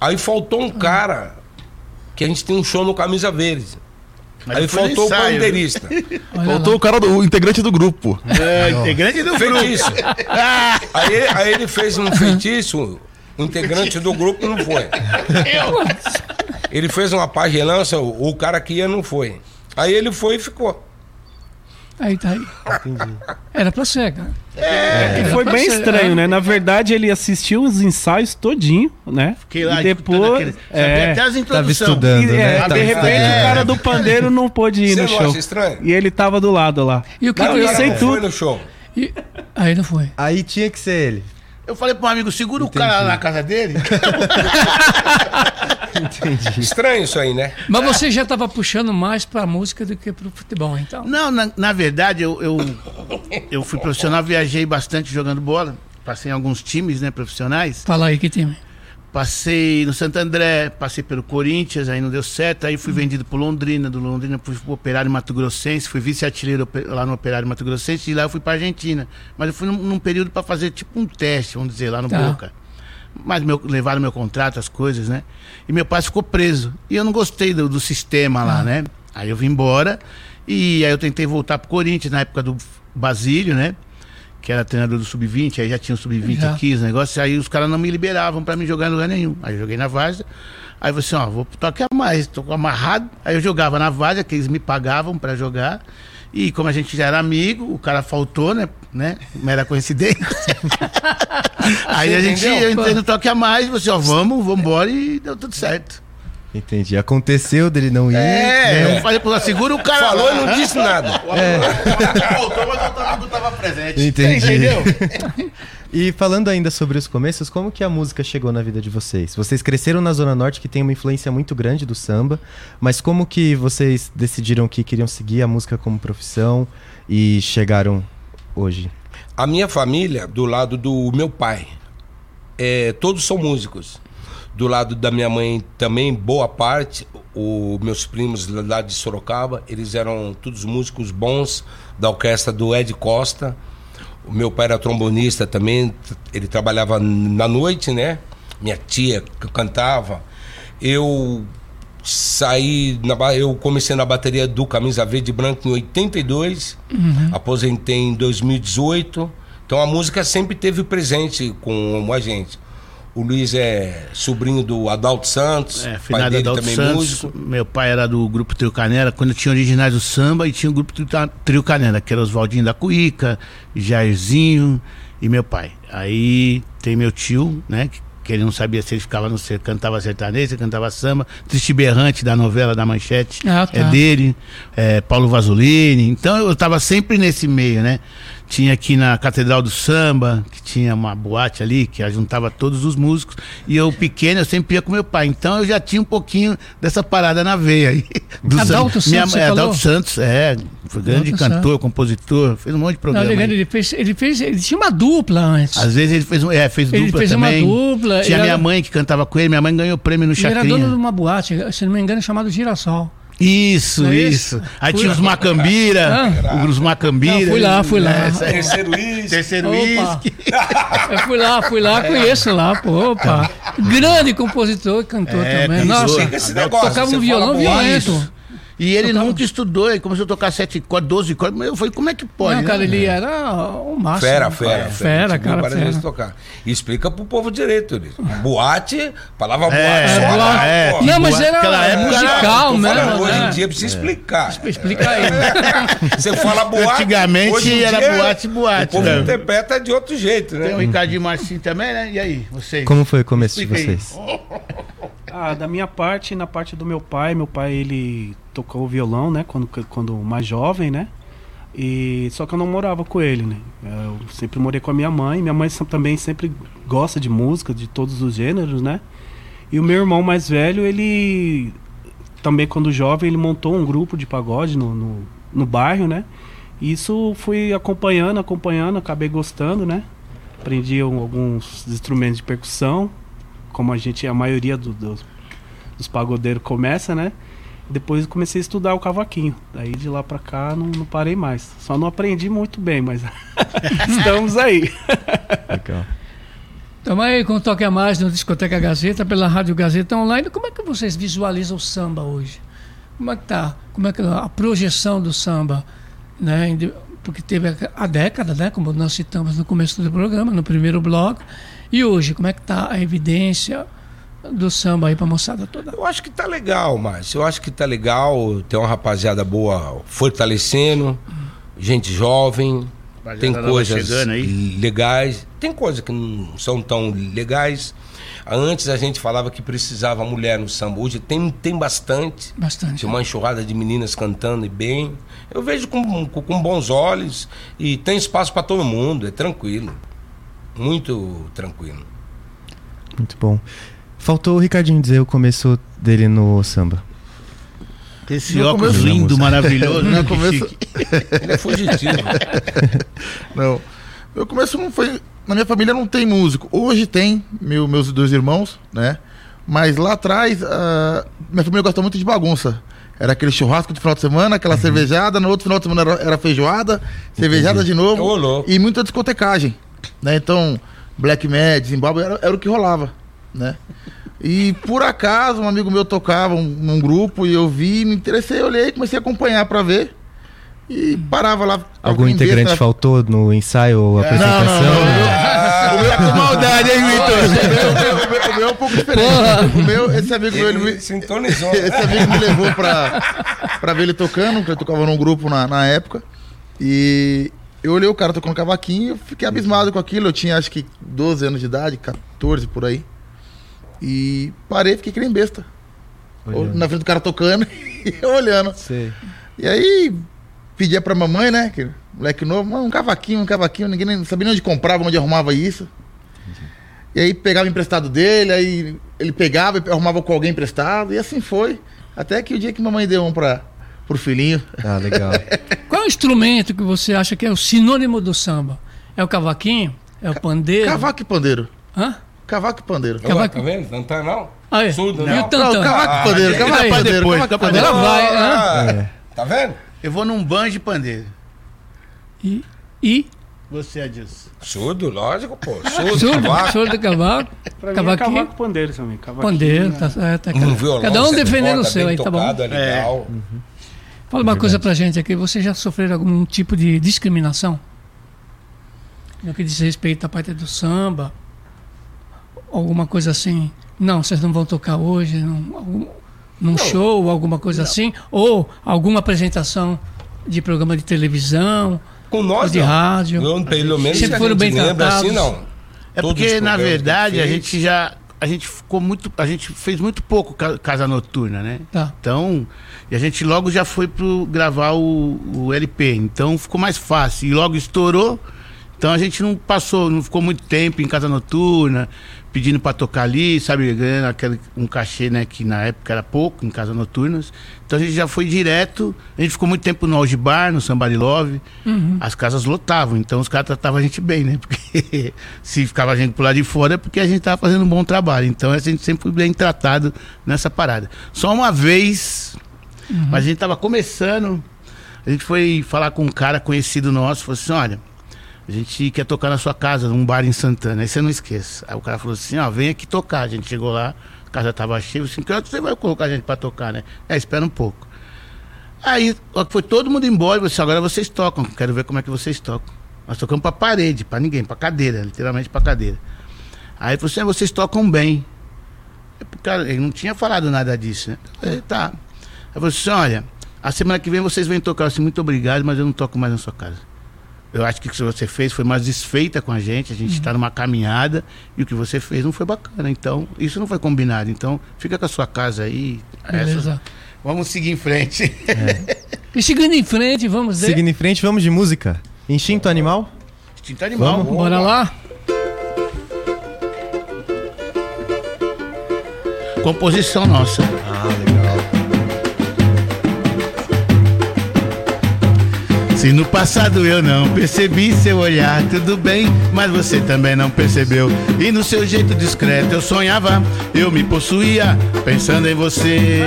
Aí faltou um cara que a gente tem um show no Camisa Verde. Mas Aí faltou o ensaio, bandeirista. Faltou o cara, do, o integrante do grupo. É, integrante do grupo. feitiço. aí, aí ele fez um feitiço, o integrante do grupo não foi. Ele fez uma pagelança, o o cara que ia não foi. Aí ele foi e ficou. Aí tá aí. Era pra ser, cara. E foi pra bem ser, estranho, é. né? Na verdade, ele assistiu os ensaios todinho, né? Fiquei lá e depois. aquele- É, até as Tava introduções. estudando, e, né? é, Tava de repente estudando. o cara do pandeiro não pôde ir Você no não show. acha estranho? E ele tava do lado lá. E o que Não, eu ele- sei Não foi tudo. no show. E- Aí não foi. Aí tinha que ser ele. Eu falei pro um amigo, segura o cara lá na casa dele. Estranho isso aí, né? Mas você já estava puxando mais pra música do que pro futebol, então. Não, na, na verdade, eu, eu, eu fui profissional, viajei bastante jogando bola. Passei em alguns times, né, profissionais. Fala aí, que time? Passei no Santo André, passei pelo Corinthians, aí não deu certo. Aí fui vendido pro Londrina, do Londrina fui pro Operário Mato Grossense, fui vice-artilheiro lá no Operário Mato Grossense e lá eu fui pra Argentina. Mas eu fui num, num período para fazer tipo um teste, vamos dizer, lá no Tá. Boca. Mas meu, levaram meu contrato, as coisas, né? E meu pai ficou preso. E eu não gostei do, do sistema lá, né? Aí eu vim embora e aí eu tentei voltar pro Corinthians na época do Basílio, né? que era treinador do Sub-20, aí já tinha o Sub-20 Já. aqui, os negócios, aí os caras não me liberavam pra me jogar em lugar nenhum. Aí eu joguei na Várzea, aí você, ó, vou tocar mais, tô amarrado. Aí eu jogava na Várzea, que eles me pagavam pra jogar. E como a gente já era amigo, o cara faltou, né? Né? Mera coincidência. aí a gente, entendeu? eu entrei no toque a mais, você, ó, vamos, vamos embora e deu tudo certo. Entendi. Aconteceu dele não ir. É, eu falei pro segura o cara Falou lá. e não disse nada. Voltou, mas o outro amigo tava presente. Entendi. Entendeu? E falando ainda sobre os começos, como que a música chegou na vida de vocês? Vocês cresceram na Zona Norte, que tem uma influência muito grande do samba, mas como que vocês decidiram que queriam seguir a música como profissão e chegaram hoje? A minha família, do lado do meu pai, é, todos são músicos. Do lado da minha mãe também, boa parte, os meus primos lá de Sorocaba, eles eram todos músicos bons da orquestra do Ed Costa. O meu pai era trombonista também, ele trabalhava na noite, né? Minha tia cantava. Eu saí, na, eu comecei na bateria do Camisa Verde e Branco em 82, aposentei em 2018. Então a música sempre teve presente com a gente. O Luiz é sobrinho do Adalto Santos, É, pai dele Adalto também Santos. músico. Meu pai era do grupo Trio Canela, quando tinha originais do samba e tinha o grupo Trio Canela, que era Oswaldinho da Cuíca, Jairzinho e meu pai. Aí tem meu tio, né? Que, que ele não sabia se ele ficava no ser, cantava sertanejo, se cantava samba, Triste Berrante da novela da Manchete, Ah, tá. é dele, é, Paulo Vasolini. Então eu tava sempre nesse meio, né? Tinha aqui na Catedral do Samba, que tinha uma boate ali, que juntava todos os músicos. E eu, pequeno, eu sempre ia com meu pai. Então eu já tinha um pouquinho dessa parada na veia aí. Do Adalto. Santos, você é, falou? Adalto Santos, é. Foi grande Adalto cantor, compositor, fez um monte de Não, programa. ligado, aí. ele fez, ele fez, ele tinha uma dupla antes. Às vezes ele fez, é, fez Ele dupla fez uma também. dupla, Tinha ele minha era- mãe que cantava com ele, minha mãe ganhou prêmio no ele era Chacrinha. dono de uma boate, se não me engano, chamado Girassol. Isso, é isso. isso? Aí Fui tinha lá. os Macambira, Ah. os Macambira. Não, fui lá, fui lá. É, aí. Terceiro Luiz. Terceiro uísque. Eu fui lá, fui lá, conheço lá, pô, opa. Grande compositor e cantor É, também. Nossa, esse negócio, tocava um violão violento. E ele nunca estudou, ele começou a tocar sete cordas, 12 cordas. Mas eu falei, como é que pode? Não, né? cara, ele era o máximo. Fera, fera, Fera, Tipo, cara, várias vezes fera. tocar. E explica pro povo direito. Ele. Boate, palavra É, boate. só é, lá, é. Não, mas era era- musical mesmo, falando, Hoje né? em dia precisa explicar. Explica aí. Você fala boate. Antigamente era dia, boate, boate, O povo né? interpreta de outro jeito, né? Tem o Ricardinho Marcinho também, né? E aí, vocês? Como foi o começo de vocês? Ah, da minha parte, na parte do meu pai, meu pai ele tocou o violão, né, quando, quando mais jovem, né? E só que eu não morava com ele, né? Eu sempre morei com a minha mãe. Minha mãe também sempre gosta de música, de todos os gêneros, né? E o meu irmão mais velho, ele também quando jovem, ele montou um grupo de pagode no, no, no bairro, né? E isso fui acompanhando, acompanhando, acabei gostando, né? Aprendi alguns instrumentos de percussão, como a gente, a maioria do- dos- dos pagodeiros começa, né? Depois eu comecei a estudar o cavaquinho. Daí de lá pra cá não, não parei mais. Só não aprendi muito bem, mas estamos aí. Legal. Tamo aí com o Toque a Mais no Discoteca Gazeta, pela Rádio Gazeta Online. Como é que vocês visualizam o samba hoje? Como é que tá? Como é que a projeção do samba, né? Porque teve a- a década, né? Como nós citamos no começo do programa, no primeiro bloco. E hoje, como é que tá a evidência do samba aí pra moçada toda? Eu acho que tá legal, Márcio. Eu acho que tá legal. Tem uma rapaziada boa fortalecendo, gente jovem. Rapaziada Tem coisas chegando aí. legais. Tem coisas que não são tão legais. Antes a gente falava que precisava mulher no samba. Hoje tem, tem bastante. Bastante. Tinha uma enxurrada de meninas cantando e bem. Eu vejo com, com, com bons olhos e tem espaço para todo mundo. É tranquilo. Muito tranquilo. Muito bom. Faltou o Ricardinho dizer o começo dele no samba. Esse No óculos começo- lindo, maravilhoso. No né? Começo-. Ele é fugitivo. Não. Meu começo não foi. Na minha família não tem músico. Hoje tem, meu, meus dois irmãos, né? Mas lá atrás, ah, minha família gosta muito de bagunça. Era aquele churrasco de final de semana, aquela cervejada, no outro final de semana era, era feijoada, cervejada de novo. E muita discotecagem. Né? Então, Black Mad, Zimbabwe, era, era o que rolava. Né? E por acaso, um amigo meu tocava um- num grupo e eu vi, me interessei, olhei, comecei a acompanhar pra ver. E parava lá. Algum integrante faltou no ensaio ou Não, apresentação? não, não. O meu é com maldade, hein, Vitor? O meu- o é um pouco diferente. O meu, esse amigo meu, ele me, Ele sintonizou. esse amigo me levou pra, pra ver ele tocando, porque ele tocava num grupo na, na época. E eu olhei o cara tocando cavaquinho e fiquei abismado com aquilo. Eu tinha acho que 12 anos de idade, 14 por aí. E parei, fiquei que nem besta. Olhando. Na frente do cara tocando e eu olhando. Sei. E aí pedia pra mamãe, né? Que moleque novo, "Mãe, um cavaquinho, um cavaquinho, ninguém nem sabia nem onde comprava, onde arrumava isso. E aí pegava emprestado dele, aí ele pegava e arrumava com alguém emprestado, e assim foi. Até que o dia que mamãe deu um pra, pro filhinho. Ah, legal. Qual é o instrumento que você acha que é o sinônimo do samba? É o cavaquinho? É o pandeiro? Cavaco e pandeiro. Hã? Cavaco e pandeiro. Lá, tá vendo? Não tá não? Ah, é. Surdo, E não. o tantão? Não, cavaco e pandeiro, Ah, cavaco e aí, pandeiro, depois, cavaco e pandeiro. Vai, hã? Ah, Tá vendo? Eu vou num banjo de pandeiro. E, e Você, Adilson. Surdo, lógico, pô. Surdo, surdo, cavaco. surdo cavaco, Pra mim é cavaquinho, cavaco pandeiro também. Cavaquinho, pandeiro, né? tá certo. Um violão, Cada um defendendo o seu aí, tá bom? tocado, É legal. Fala uma coisa pra gente aqui, vocês já sofreram algum tipo de discriminação? No que diz respeito à parte do samba? Alguma coisa assim? Não, vocês não vão tocar hoje num, algum- num show, alguma coisa assim? Ou alguma apresentação de programa de televisão? Com nós, De não. rádio. Eu, pelo menos, Sempre a foram gente bem lembra tratados. assim, não. É Todos porque, na verdade, a gente já. A gente ficou muito. A gente fez muito pouco ca- casa noturna, né? Tá. Então. E a gente logo já foi pro gravar o, o LP. Então ficou mais fácil. E logo estourou. Então a gente não passou, não ficou muito tempo em casa noturna, pedindo pra tocar ali, sabe? Ganhando aquele, um cachê, né? Que na época era pouco, em casas noturnas. Então a gente já foi direto. A gente ficou muito tempo no Algibar, no Somebody Love. As casas lotavam. Então os caras tratavam a gente bem, né? Porque se ficava a gente por lá de fora é porque a gente tava fazendo um bom trabalho. Então a gente sempre foi bem tratado nessa parada. Só uma vez, mas a gente tava começando. A gente foi falar com um cara conhecido nosso, falou assim: olha, a gente quer tocar na sua casa, num bar em Santana, aí você não esqueça. Aí o cara falou assim: ó, vem aqui tocar. A gente chegou lá, a casa tava cheia, assim: que você vai colocar a gente pra tocar, né? É, espera um pouco. Aí foi todo mundo embora, falei assim, agora vocês tocam, quero ver como é que vocês tocam. Nós tocamos pra parede, pra ninguém, pra cadeira, literalmente pra cadeira. Aí falou assim, "Ah, vocês tocam bem. Cara, ele não tinha falado nada disso, né? Eu falei, tá. Aí falou assim, olha, a semana que vem vocês vêm tocar. Eu disse, muito obrigado, mas eu não toco mais na sua casa. Eu acho que o que você fez foi mais desfeita com a gente, a gente está numa caminhada e o que você fez não foi bacana. Então, isso não foi combinado. Então, fica com a sua casa aí. Beleza. Essa- Vamos seguir em frente. E seguindo em frente, vamos ver. Seguindo em frente, vamos de música. Instinto animal? Instinto animal. Vamos. Bora lá? Composição nossa. Ah, legal. Se no passado eu não percebi seu olhar, tudo bem, mas você também não percebeu. E no seu jeito discreto eu sonhava, eu me possuía, pensando em você.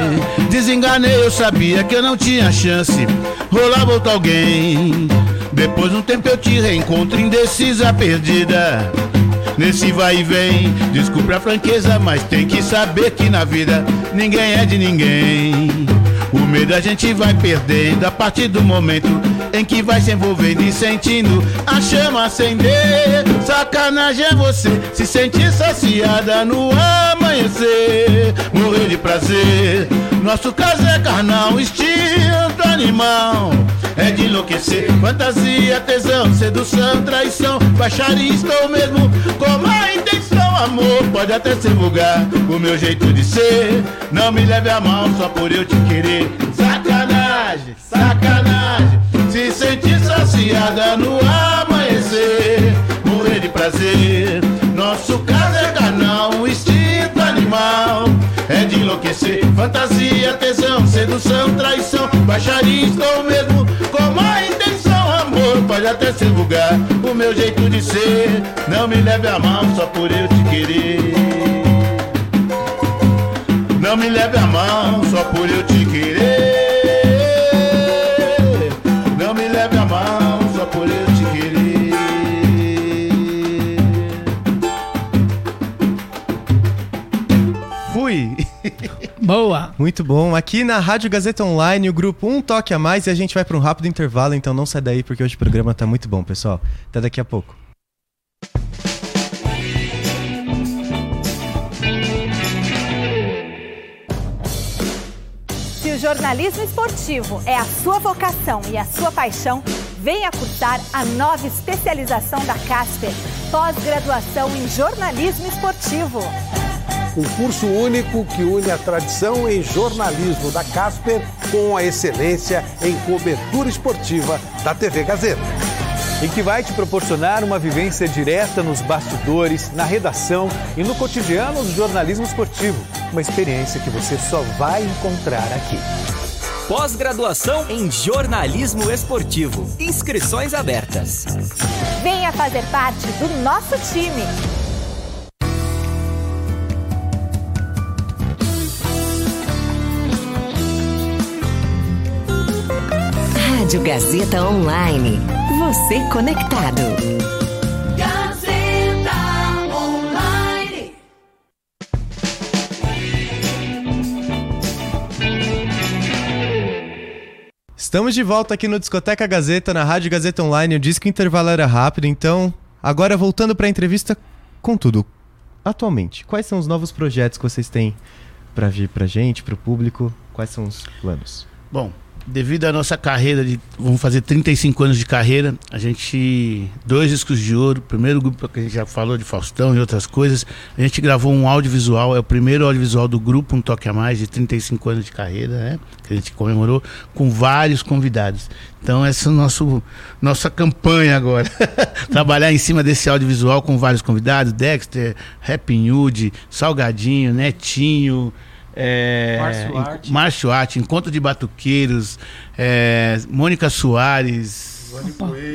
Desenganei, eu sabia que eu não tinha chance. Rolava outro alguém. Depois de um tempo eu te reencontro indecisa, perdida. Nesse vai e vem, desculpe a franqueza, mas tem que saber que na vida ninguém é de ninguém. O medo a gente vai perdendo a partir do momento em que vai se envolvendo e sentindo a chama acender. Sacanagem é você se sentir saciada no amanhecer, morrer de prazer. Nosso caso é carnal, instinto animal. É de enlouquecer, fantasia, tesão, sedução, traição, baixarista ou mesmo com má intenção, amor. Pode até ser vulgar, o meu jeito de ser. Não me leve a mão só por eu te querer. Sacanagem, sacanagem. Sedução, traição, baixarista ou mesmo com má intenção, amor. Pode até ser vulgar, o meu jeito de ser. Não me leve a mão só por eu te querer. Não me leve a mão só por eu te Muito bom. Aqui na Rádio Gazeta Online, o grupo Um Toque a Mais e a gente vai para um rápido intervalo, então não sai daí porque hoje o programa tá muito bom, pessoal. Até daqui a pouco. Se o jornalismo esportivo é a sua vocação e a sua paixão, venha cursar a nova especialização da Casper, pós-graduação em jornalismo esportivo. Um curso único que une a tradição em jornalismo da Casper com a excelência em cobertura esportiva da TV Gazeta. E que vai te proporcionar uma vivência direta nos bastidores, na redação e no cotidiano do jornalismo esportivo. Uma experiência que você só vai encontrar aqui. Pós-graduação em jornalismo esportivo. Inscrições abertas. Venha fazer parte do nosso time. Rádio Gazeta Online. Você conectado. Gazeta Online. Estamos de volta aqui no Discoteca Gazeta, na Rádio Gazeta Online. Eu disse que o intervalo era rápido, então, agora voltando para a entrevista com tudo. Atualmente, quais são os novos projetos que vocês têm para vir pra gente, pro público? Quais são os planos? Bom, devido à nossa carreira de vamos fazer 35 anos de carreira, a gente dois discos de ouro, primeiro grupo que a gente já falou de Faustão e outras coisas, a gente gravou um audiovisual, é o primeiro audiovisual do grupo Um Toque a Mais de 35 anos de carreira, né? Que a gente comemorou com vários convidados. Então essa é a nosso, nossa campanha agora. Trabalhar em cima desse audiovisual com vários convidados, Dexter, Happy Nude, Salgadinho, Netinho, é, Márcio Arte. En- Márcio Arte, Encontro de Batuqueiros, é, Mônica Soares,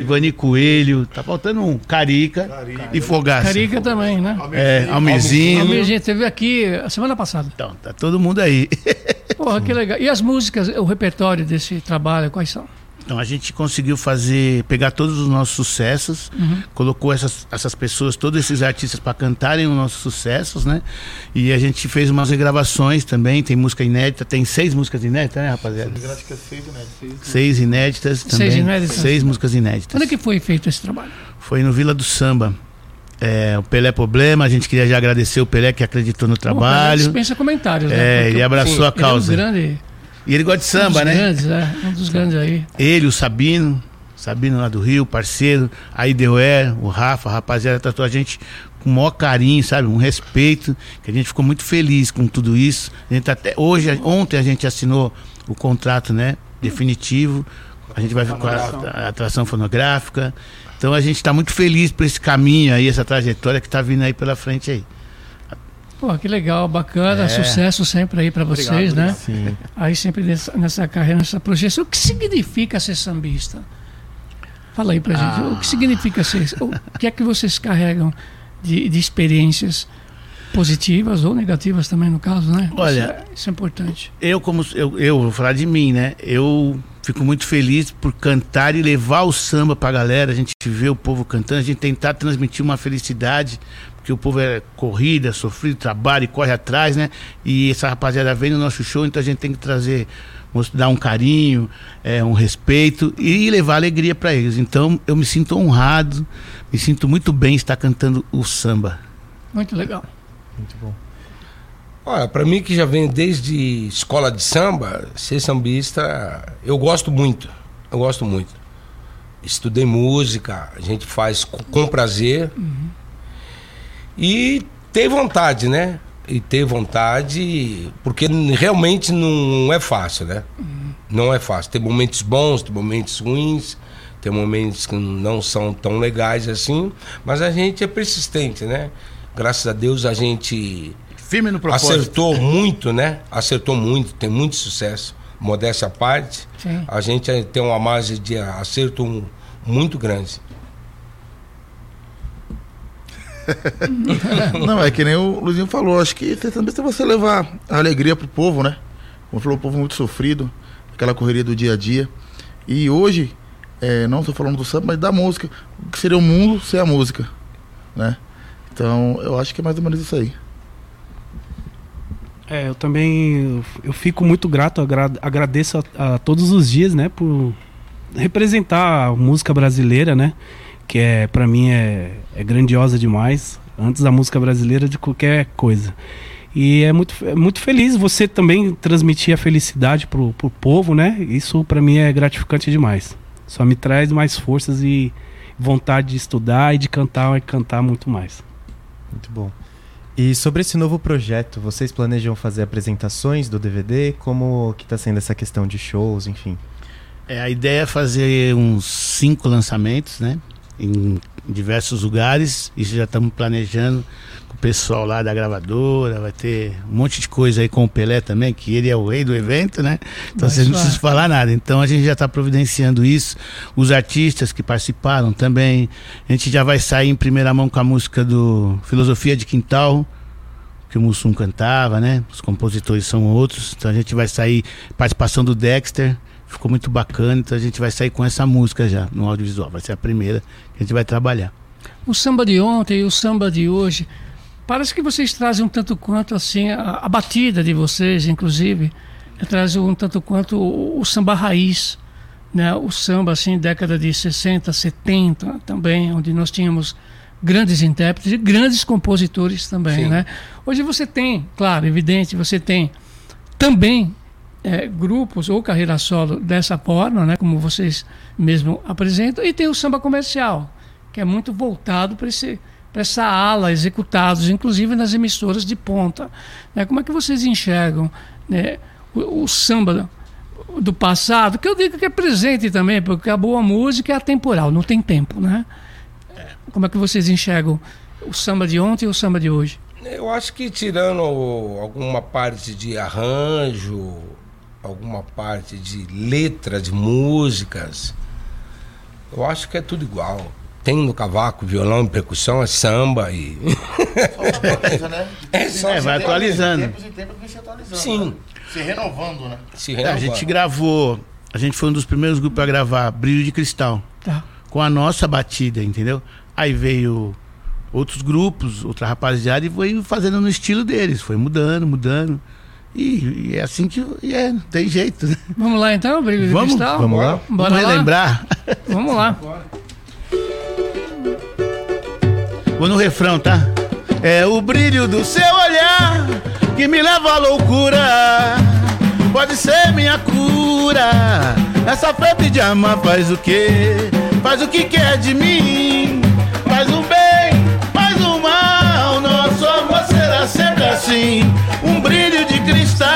Ivani Coelho, tá faltando um Carica, e Fogaça. Carica também, né? É, Almezinho. Almezinho teve aqui a semana passada. Então, tá todo mundo aí. Porra, que legal. E as músicas, o repertório desse trabalho, quais são? Então a gente conseguiu fazer, pegar todos os nossos sucessos, Uhum. colocou essas, essas pessoas, todos esses artistas para cantarem os nossos sucessos, né? E a gente fez umas regravações também, tem música inédita, tem seis músicas inéditas, né, rapaziada? Seis inéditas também. Seis inéditas? Seis músicas inéditas. Quando é que foi feito esse trabalho? Foi no Vila do Samba. É, o Pelé Problema, a gente queria já agradecer o Pelé que acreditou no trabalho. Dispensa comentários, né? É, Porque ele abraçou a ele é um causa. grande, E ele gosta de samba, um dos né? Grandes, é, um dos grandes aí. Ele, o Sabino, Sabino lá do Rio, parceiro, aí Deuer, o Rafa, a rapaziada tratou a gente com o maior carinho, sabe? Um respeito, que a gente ficou muito feliz com tudo isso. A gente até hoje, ontem a gente assinou o contrato, né? Definitivo. A gente vai ficar com a, a atração fonográfica. Então a gente está muito feliz por esse caminho aí, essa trajetória que está vindo aí pela frente aí. Pô, que legal, bacana, É. sucesso sempre aí pra vocês, Obrigado, né? obrigado. Sim. Aí sempre nessa, nessa carreira, nessa projeção. O que significa ser sambista? Fala aí pra gente. Ah. O que significa ser? O que é que vocês carregam de, de experiências positivas ou negativas também, no caso, né? Olha, isso é, isso é importante. Eu, como eu, eu vou falar de mim, né? Eu fico muito feliz por cantar e levar o samba pra galera. A gente vê o povo cantando, a gente tentar transmitir uma felicidade, porque o povo é corrida, sofrido, trabalha e corre atrás, né? E essa rapaziada vem no nosso show, então a gente tem que trazer, dar um carinho, é, um respeito e levar alegria pra eles. Então eu me sinto honrado, me sinto muito bem estar cantando o samba. Muito legal. Muito bom. Olha, pra mim que já venho desde escola de samba, ser sambista, eu gosto muito. Eu gosto muito. Estudei música, a gente faz com, com prazer. E ter vontade, né? E ter vontade, porque realmente não é fácil, né? Não é fácil. Tem momentos bons, tem momentos ruins, tem momentos que não são tão legais assim, mas a gente é persistente, né? Graças a Deus a gente Firme no propósito. acertou muito, né? Acertou muito, tem muito sucesso. Modéstia à parte, Sim. a gente tem uma margem de acerto um- muito grande. Não, é que nem o Luizinho falou, acho que sambista é você levar a alegria pro povo, né? Como falou, o povo muito sofrido, aquela correria do dia a dia. E hoje, é, não estou falando do samba, mas da música. O que seria o mundo sem a música, né? Então, eu acho que é mais ou menos isso aí. É, eu também eu fico muito grato, agra- agradeço a, a todos os dias, né, por representar a música brasileira, né, que é para mim é, é grandiosa demais, antes da música brasileira de qualquer coisa. E é muito, é muito feliz você também transmitir a felicidade pro, pro povo, né? Isso para mim é gratificante demais. Só me traz mais forças e vontade de estudar e de cantar e cantar muito mais. Muito bom. E sobre esse novo projeto, vocês planejam fazer apresentações do DVD? Como que tá sendo essa questão de shows, enfim? É, a ideia é fazer uns cinco lançamentos, né? Em diversos lugares. Isso já estamos planejando com o pessoal lá da gravadora. Vai ter um monte de coisa aí com o Pelé também, que ele é o rei do evento, né? Então vocês não precisam falar nada. Então a gente já está providenciando isso. Os artistas que participaram também. A gente já vai sair em primeira mão com a música do Filosofia de Quintal que o Mussum cantava, né? Os compositores são outros. Então a gente vai sair participação do Dexter. Ficou muito bacana, então a gente vai sair com essa música já no audiovisual. Vai ser a primeira que a gente vai trabalhar. O samba de ontem e o samba de hoje, parece que vocês trazem um tanto quanto assim, a, a batida de vocês, inclusive, eh, traz um tanto quanto o, o samba raiz, né? O samba assim, década de 60, 70 também, onde nós tínhamos grandes intérpretes e grandes compositores também, Sim. né? Hoje você tem, claro, evidente, você tem também eh, grupos ou carreira solo dessa forma, né, como vocês mesmo apresentam, e tem o samba comercial, que é muito voltado para esse para essa ala, executados, inclusive nas emissoras de ponta. né? Como é que vocês enxergam né, o, o samba do passado, que eu digo que é presente também, porque a boa música é atemporal, não tem tempo, né? Como é que vocês enxergam o samba de ontem e o samba de hoje? Eu acho que tirando alguma parte de arranjo, alguma parte de letra de músicas, eu acho que é tudo igual. Tem no cavaco, violão e percussão, é samba e. atualiza, né? É só É, vai De atualizando. tempos em tempos vem se atualizando. Sim. né? Se renovando, né? Se É, a gente gravou, a gente foi um dos primeiros grupos a gravar Brilho de Cristal. Tá. Com a nossa batida, entendeu? Aí veio outros grupos, outra rapaziada, e foi fazendo no estilo deles. Foi mudando, mudando. E, e é assim que e é, não tem jeito, né? Vamos lá então, Brilho de Vamos? Cristal? Vamos lá? Bora Vamos lá? relembrar. Vamos lá. Vou no refrão, tá? É o brilho do seu olhar que me leva à loucura. Pode ser minha cura. Essa febre de amar faz o quê? Faz o que quer de mim. Assim. Um brilho de cristal.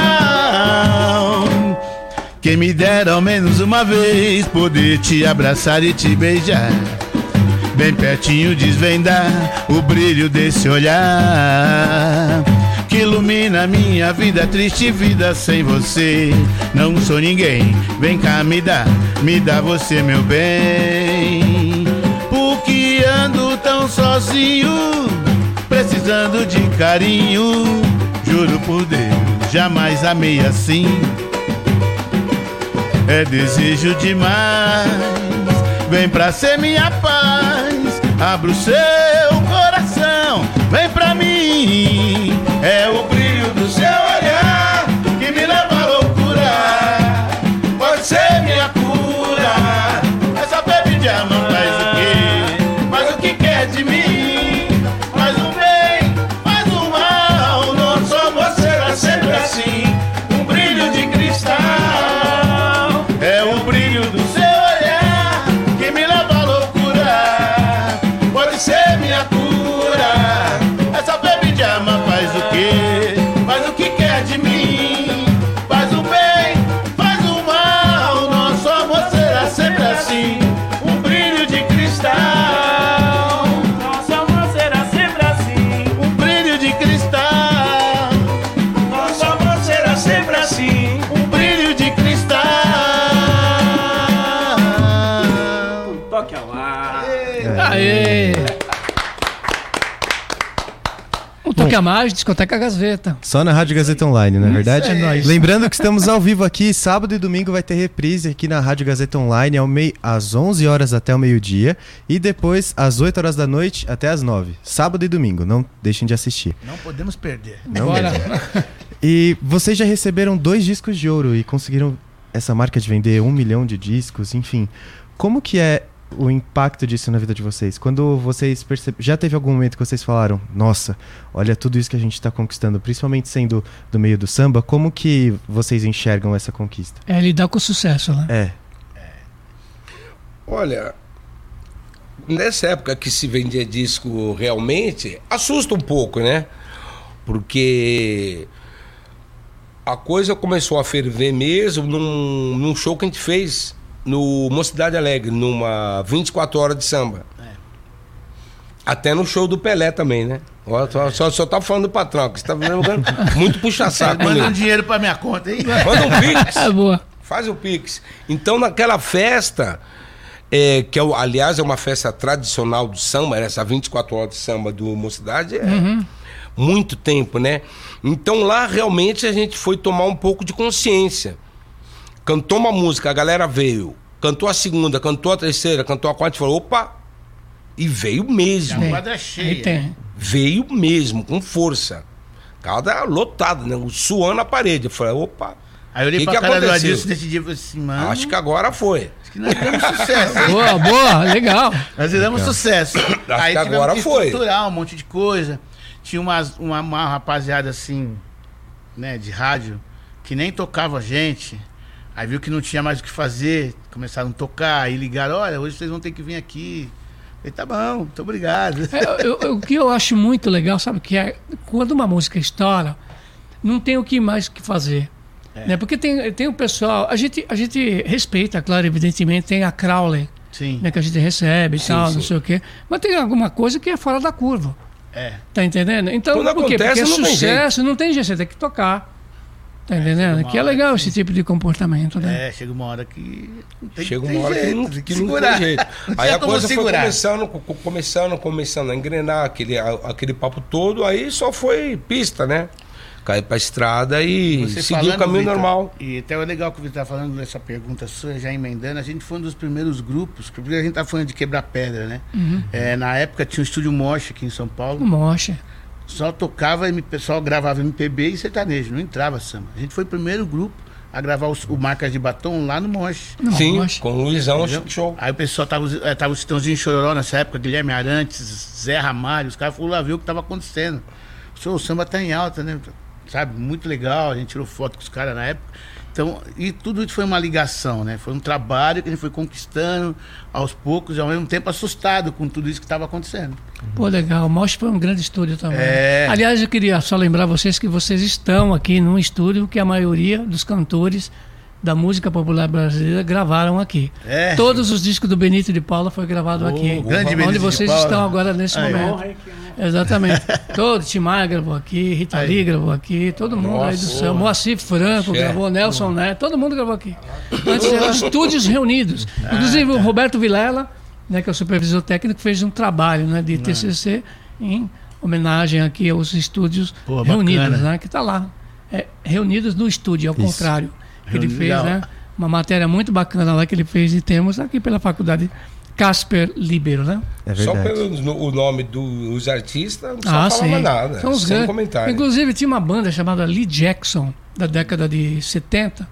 Quem me dera ao menos uma vez poder te abraçar e te beijar. Bem pertinho desvendar o brilho desse olhar que ilumina minha vida, triste vida sem você. Não sou ninguém, vem cá me dá, me dá você meu bem. Porque ando tão sozinho, precisando de carinho. Juro por Deus, jamais amei assim. É desejo demais. Vem pra ser minha paz. Abra o seu coração. Vem pra mim. É o brilho do seu Um toque a mais, discoteca Gazeta. Só na Rádio Gazeta Online, não é verdade? é nóis. Lembrando que estamos ao vivo aqui, sábado e domingo vai ter reprise aqui na Rádio Gazeta Online ao mei... às 11 horas até o meio-dia e depois às 8 horas da noite até às 9. Sábado e domingo, não deixem de assistir. Não podemos perder. Não Bora. mesmo. E vocês já receberam dois discos de ouro e conseguiram essa marca de vender um milhão de discos, enfim. Como que é o impacto disso na vida de vocês? Quando vocês percebem. Já teve algum momento que vocês falaram, nossa, olha tudo isso que a gente está conquistando, principalmente sendo do meio do samba, como que vocês enxergam essa conquista? É lidar com o sucesso, né? É. Olha, nessa época que se vendia disco realmente, assusta um pouco, né? Porque a coisa começou a ferver mesmo num, num show que a gente fez no Mocidade Alegre, numa 24 horas de samba. Até no show do Pelé também, né? Só, só, só tá falando do patrão, que você tá vendo muito puxa-saco. Manda um dinheiro pra minha conta, hein? Manda um pix. É boa. Faz o pix. Então, naquela festa, é, que é, o- aliás é uma festa tradicional do samba, essa 24 horas de samba do Mocidade, é Uhum. muito tempo, né? Então lá realmente a gente foi tomar um pouco de consciência. Cantou uma música, a galera veio. Cantou a segunda, cantou a terceira, cantou a quarta e falou: opa! E veio mesmo. A quadra cheia. Aí tem. Veio mesmo, com força. Cada lotado, né? Suando a parede. Eu falei: opa! Aí eu olhei Que pra que cara do aconteceu? Adilson nesse dia e falei assim, mano. Acho que agora foi. acho que nós demos sucesso. hein? Boa, boa, legal. Nós demos sucesso. Aí que tivemos agora que foi. estruturar um monte de coisa. Tinha umas, uma, uma rapaziada assim, né, de rádio, que nem tocava a gente. Aí viu que não tinha mais o que fazer, começaram a tocar, aí ligaram, olha, hoje vocês vão ter que vir aqui. Eu falei, tá bom, muito obrigado. É, eu- eu- o que eu acho muito legal, sabe, que é quando uma música estoura, não tem o que mais que fazer. É. Né? Porque tem, tem o pessoal, a gente, a gente respeita, claro, evidentemente, tem a Crowley, Sim. né, que a gente recebe e Sim, tal, não sim. sei o quê. Mas tem alguma coisa que é fora da curva. É. Tá entendendo? Então, Quando por quê? acontece, Porque é não tem sucesso, não tem jeito, você tem que tocar. Tá entendendo? chega uma Que é legal que- esse tipo de comportamento, né? É, chega uma hora que. não tem- Chega tem uma hora que jeito, não, tem que não segurar. tem jeito. Não Aí a coisa foi começando, co- co- começando, começando a engrenar aquele, aquele papo todo, aí só foi pista, né? Cair pra estrada e Você seguir o caminho Vitor, normal. E até é legal que você está falando dessa pergunta sua, já emendando. A gente foi um dos primeiros grupos, porque a gente tá falando de quebrar pedra, né? Uhum. É, na época tinha o estúdio Mocha aqui em São Paulo. Mocha. Só tocava, M- pessoal gravava MPB e sertanejo, não entrava samba. A gente foi o primeiro grupo a gravar os- o Marcas de Batom lá no Mocha. Não, Sim, Mocha. com o Luizão, Show. Aí o pessoal tava, eh, tava o Chitãozinho Chororó nessa época, Guilherme Arantes, Zé Ramalho, os caras foram lá ver o que tava acontecendo. O seu samba tá em alta, né? Sabe, muito legal, a gente tirou foto com os caras na época. Então, e tudo isso foi uma ligação, né? Foi um trabalho que a gente foi conquistando aos poucos e ao mesmo tempo assustado com tudo isso que estava acontecendo. Pô, legal. O Mosh foi um grande estúdio também. É. Aliás, eu queria só lembrar vocês que vocês estão aqui num estúdio que a maioria dos cantores da música popular brasileira gravaram aqui. É. Todos os discos do Benito de Paula foi gravado aqui. grande onde Benito de vocês Paula. estão agora nesse Aí, momento. Exatamente. Todo Tim Maia gravou aqui, Rita Aí. Lee gravou aqui, todo mundo aí do Nossa. céu. Moacir Franco gravou, Nelson Neto, todo mundo gravou aqui. Antes eram estúdios reunidos. Ah, Inclusive tá. o Roberto Vilela, né, que é o supervisor técnico, fez um trabalho né, de TCC em homenagem aqui aos estúdios Pô, reunidos, né, que está lá. É, reunidos no estúdio, ao Isso. contrário. Que ele fez, legal. né? Uma matéria muito bacana lá que ele fez e temos aqui pela faculdade Casper Libero, né? É Só pelo no- o nome dos artistas, não Ah, falava sim. nada. São os sem comentário. Inclusive tinha uma banda chamada Lee Jackson, da década de 70,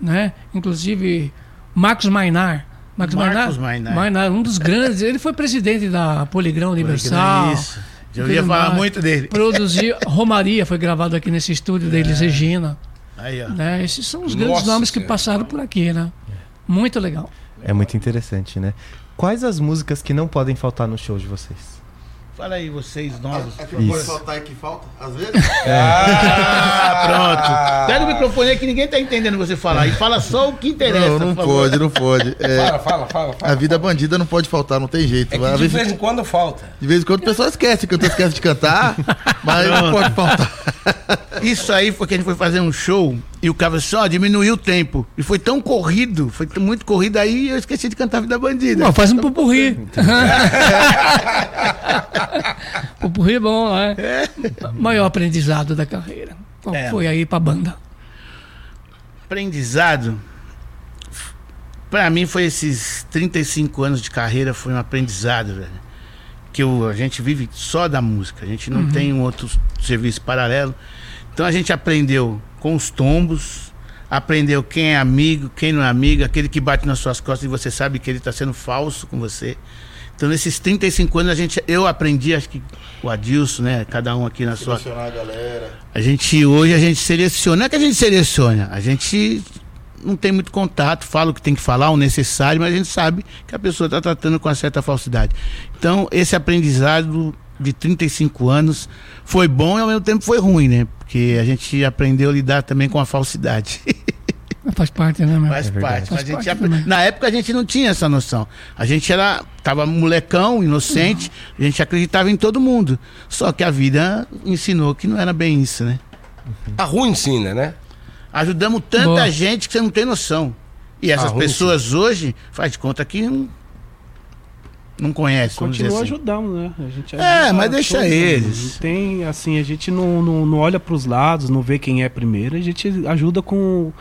né? Inclusive Marcos Mainar. Marcos, Marcos Mainar, Mainar. um dos grandes. Ele foi presidente da Poligrão Universal. Isso. Eu ia falar mais. muito dele. Produziu Romaria, foi gravado aqui nesse estúdio da Elis Regina. Aí, ó. Né? Esses são os grandes Nossa nomes que passaram por aqui, né? Muito legal. É muito interessante, né? Quais as músicas que não podem faltar no show de vocês? Fala aí, vocês novos. É que não pode Isso. faltar é que falta, às vezes. Ah, pronto. Pega o microfone aí que ninguém tá entendendo você falar. E fala só o que interessa. Não, não por favor. pode, não pode. É, Fala, fala, fala. fala. a vida bandida não pode faltar, não tem jeito. É que de vezes- vez em quando falta. de vez em quando o pessoal esquece, cantor esquece de cantar, mas não pode faltar. Isso aí foi que a gente foi fazer um show e o cara só diminuiu o tempo. E foi tão corrido, foi muito corrido aí eu esqueci de cantar Vida Bandida. Bom, faz um pupurri. pupurri é bom, né? Maior aprendizado da carreira. Qual É. foi aí pra banda? Aprendizado. Pra mim foi esses 35 anos de carreira, foi um aprendizado, velho. Que o- a gente vive só da música, a gente não tem um outro serviço paralelo. Então a gente aprendeu com os tombos, aprendeu quem é amigo, quem não é amigo, aquele que bate nas suas costas e você sabe que ele está sendo falso com você. Então nesses 35 anos a gente, eu aprendi, acho que o Adilson, né, cada um aqui na sua Selecionar a galera. a gente hoje a gente seleciona, não é que a gente seleciona, a gente não tem muito contato, fala o que tem que falar, o necessário, mas a gente sabe que a pessoa está tratando com uma certa falsidade. Então, esse aprendizado de 35 anos foi bom e ao mesmo tempo foi ruim, né? Porque a gente aprendeu a lidar também com a falsidade. Faz parte, né, meu? Faz parte. Faz A gente parte também. Na época a gente não tinha essa noção. A gente era tava molecão, inocente, a gente acreditava em todo mundo. Só que a vida ensinou que não era bem isso, né? A rua ensina, né? Ajudamos tanta Boa. gente que você não tem noção. E essas Ah, pessoas hoje, faz de conta que não, não dizer Continua assim. ajudando, né? A gente É, mas deixa todos, né? eles. Não tem, assim, a gente não, não, não olha pros lados, não vê quem é primeiro, a gente ajuda com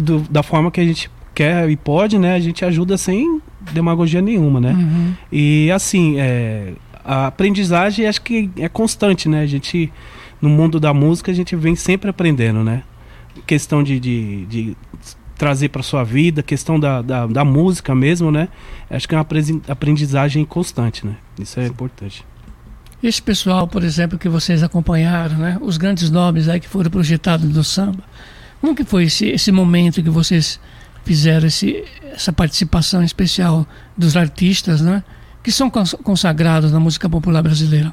do- da forma que a gente quer e pode, né? A gente ajuda sem demagogia nenhuma, né? Uhum. E assim, é, a aprendizagem acho que é constante, né? A gente, no mundo da música, a gente vem sempre aprendendo, né? Questão de, de, de trazer para sua vida, questão da, da, da música mesmo, né? Acho que é uma aprendizagem constante, né? Isso é importante. Esse pessoal, por exemplo, que vocês acompanharam, né? Os grandes nomes aí que foram projetados no samba. Como que foi esse, esse momento que vocês fizeram esse, essa participação especial dos artistas, né? Que são cons- consagrados na música popular brasileira.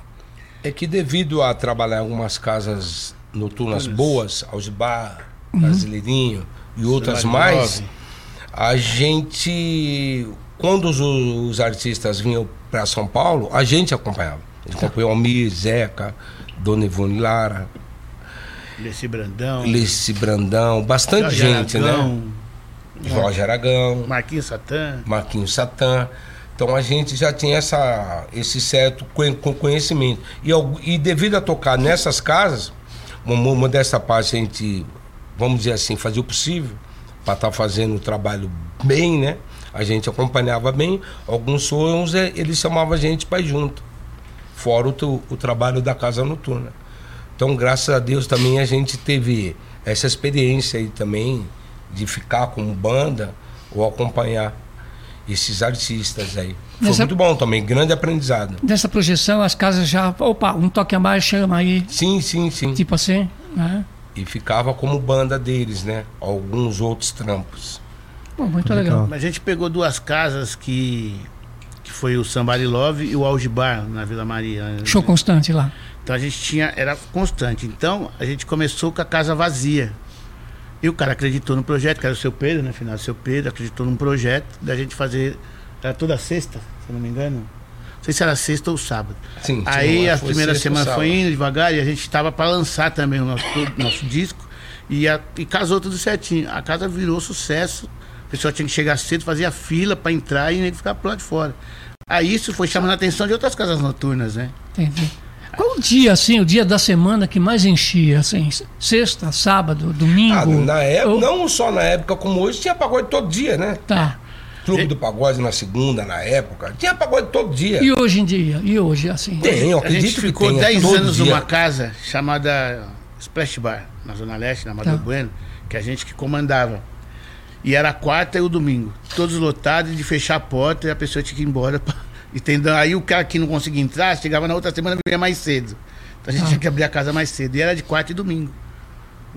É que devido a trabalhar em algumas casas noturnas boas, Algibar, Brasileirinho e outras mais, a gente, quando os, os artistas vinham para São Paulo, a gente acompanhava. A gente acompanhou Almir, Zeca, Dona Ivone Lara, Leci Brandão, Leci Brandão, bastante Jorge gente, Aragão, né? Jorge Aragão, Marquinhos Satã. Marquinhos Satã. Então a gente já tinha essa, esse certo conhecimento. E, e devido a tocar nessas casas, uma, uma dessa parte a gente, vamos dizer assim, fazia o possível para estar fazendo o trabalho bem, né? A gente acompanhava bem. Alguns sonhos eh, eles chamavam a gente para ir junto, fora o, o trabalho da casa noturna. Então, graças a Deus, também a gente teve essa experiência aí também de ficar como banda ou acompanhar esses artistas aí. Foi Nessa- muito bom também, grande aprendizado. Nessa projeção, as casas já. Opa, um toque a mais chama aí. Sim, sim, sim. Tipo assim, né? E ficava como banda deles, né? Alguns outros trampos. Pô, muito legal. Mas a gente pegou duas casas que, que foi o Somebody Love e o Algibar, na Vila Maria. Show constante lá. Então a gente tinha, era constante. Então a gente começou com a casa vazia. E o cara acreditou no projeto, que era o seu Pedro, né? Final do seu Pedro, acreditou num projeto da gente fazer. Era toda sexta, se eu não me engano. Não sei se era sexta ou sábado. Sim, Aí a primeira semana foi indo devagar e a gente estava para lançar também o nosso, nosso disco. E, a- e casou tudo certinho. A casa virou sucesso. O pessoal tinha que chegar cedo, fazia fila para entrar e nem ficar pro lado de fora. Aí isso foi chamando a atenção de outras casas noturnas, né? Entendi. Qual o dia, assim, o dia da semana que mais enchia, assim? Sexta, sábado, domingo? Ah, na época, Ou- não só na época como hoje, tinha pagode todo dia, né? Tá. Clube do Pagode na segunda, na época. Tinha pagode todo dia. E hoje em dia? E hoje, assim? Tem, eu a gente acredito que ficou tenha 10 todo anos dia. numa casa chamada Splash Bar, na Zona Leste, na Amador Tá. Bueno, que a gente que comandava. E era a quarta e o domingo. Todos lotados de fechar a porta e a pessoa tinha que ir embora. pra- Entendeu? Aí o cara que não conseguia entrar, chegava na outra semana e vinha mais cedo. Então a gente Ah. tinha que abrir a casa mais cedo. E era de quarta e domingo.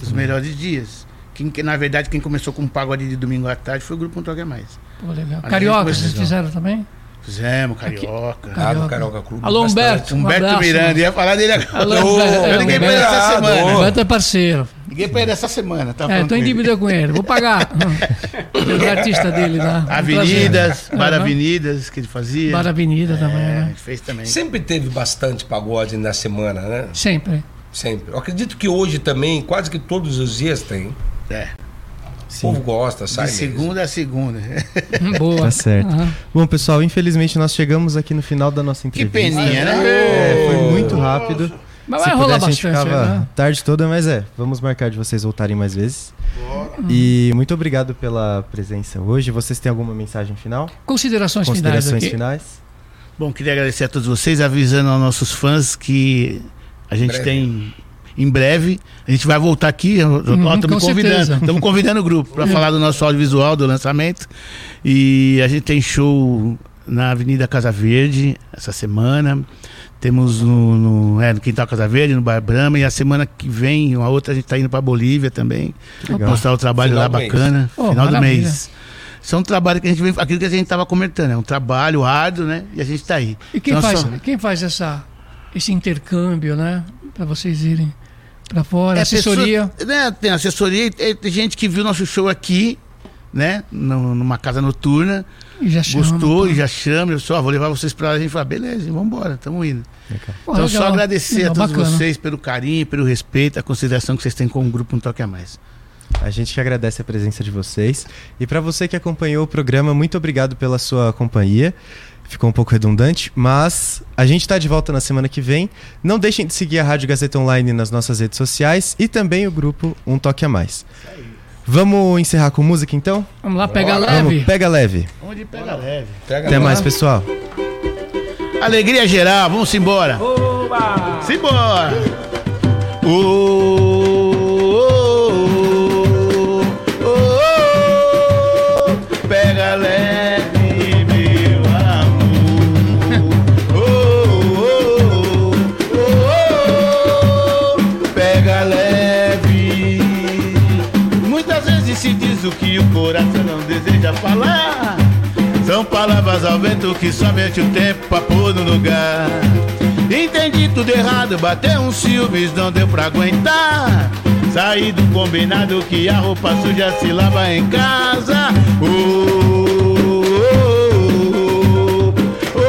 Os Uhum. melhores dias. Quem, que, na verdade, quem começou com um pagode de domingo à tarde foi o grupo Não Toque Mais. Pô, legal. Carioca, vocês fizeram também? Fizemos, Carioca. Ah, no Carioca Clube. Alô. Humberto. Um Humberto abraço, Miranda, ia falar dele agora. Alô, Humberto. eu liguei pra ele essa semana. Humberto é parceiro. Liguei pra ele essa semana, tá É, tô em com ele. dívida com ele. Vou pagar. o artista dele lá. Avenidas, Prazer. Bar. Avenidas que ele fazia. Bar Avenida também, É, né? ele fez também. Sempre teve bastante pagode na semana, né? Sempre. Sempre. Eu acredito que hoje também, quase que todos os dias tem. É, O povo gosta, sai de mesmo. segunda a segunda. Boa. Tá certo. Aham. Bom, pessoal, infelizmente nós chegamos aqui no final da nossa Que entrevista. peninha, né? É, foi muito rápido. Mas Se vai rolar pudesse, a gente bastante, ficava né? a tarde toda, mas é, vamos marcar de vocês voltarem mais vezes. E muito obrigado pela presença hoje. Vocês têm alguma mensagem final? Considerações, Considerações finais aqui. finais? Bom, queria agradecer a todos vocês, avisando aos nossos fãs que a gente Breve. tem em breve a gente vai voltar aqui. Estamos Uhum, com convidando, estamos convidando o grupo para É. falar do nosso audiovisual, do lançamento. E a gente tem show na Avenida Casa Verde essa semana. Temos no, no, é, no Quintal Casa Verde, no Bar Brahma. E a semana que vem, uma outra, a gente está indo para Bolívia também. legal. Mostrar o trabalho Final lá do bacana. Oh, final do maravilha. mês. São um trabalho que a gente vem. Aquilo que a gente estava comentando, é um trabalho árduo, né? E a gente está aí. E quem Então, faz, só- quem faz essa, esse intercâmbio, né? Para vocês irem para fora, assessoria. pessoa- né, tem assessoria, tem, tem gente que viu nosso show aqui, né? no- numa casa noturna. E já chama, Gostou e já chama. Eu só, "Ah, vou levar vocês pra lá. A gente fala, beleza, vamos embora, estamos indo. Pô, então, legal. só agradecer Legal, a todos bacana. vocês pelo carinho, pelo respeito, a consideração que vocês têm com o grupo Um Toque a Mais. A gente que agradece a presença de vocês. E para você que acompanhou o programa, muito obrigado pela sua companhia. Ficou um pouco redundante, mas a gente está de volta na semana que vem. Não deixem de seguir a Rádio Gazeta Online nas nossas redes sociais e também o grupo Um Toque a Mais. Vamos encerrar com música então? Vamos lá, pega Vamos, leve. pega leve. Onde pega leve. Pega Até lá. mais, pessoal. Alegria geral, vamos embora. Simbora! Ô, coração não deseja falar. São palavras ao vento que somente o tempo pra pôr no lugar. Entendi tudo errado, bateu um ciúmes, não deu pra aguentar. Saí do combinado que a roupa suja se lava em casa. Oh, oh, oh, oh,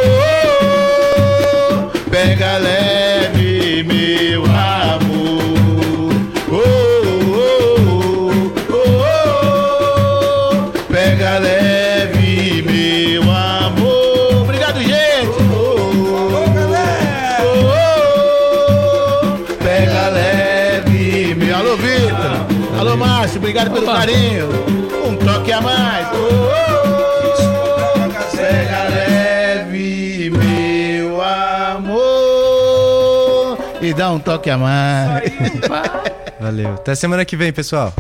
oh, pega leve, meu Obrigado pelo carinho. Um toque a mais. Oh, oh, pega leve, meu amor. E dá um toque a mais. Valeu. Até semana que vem, pessoal.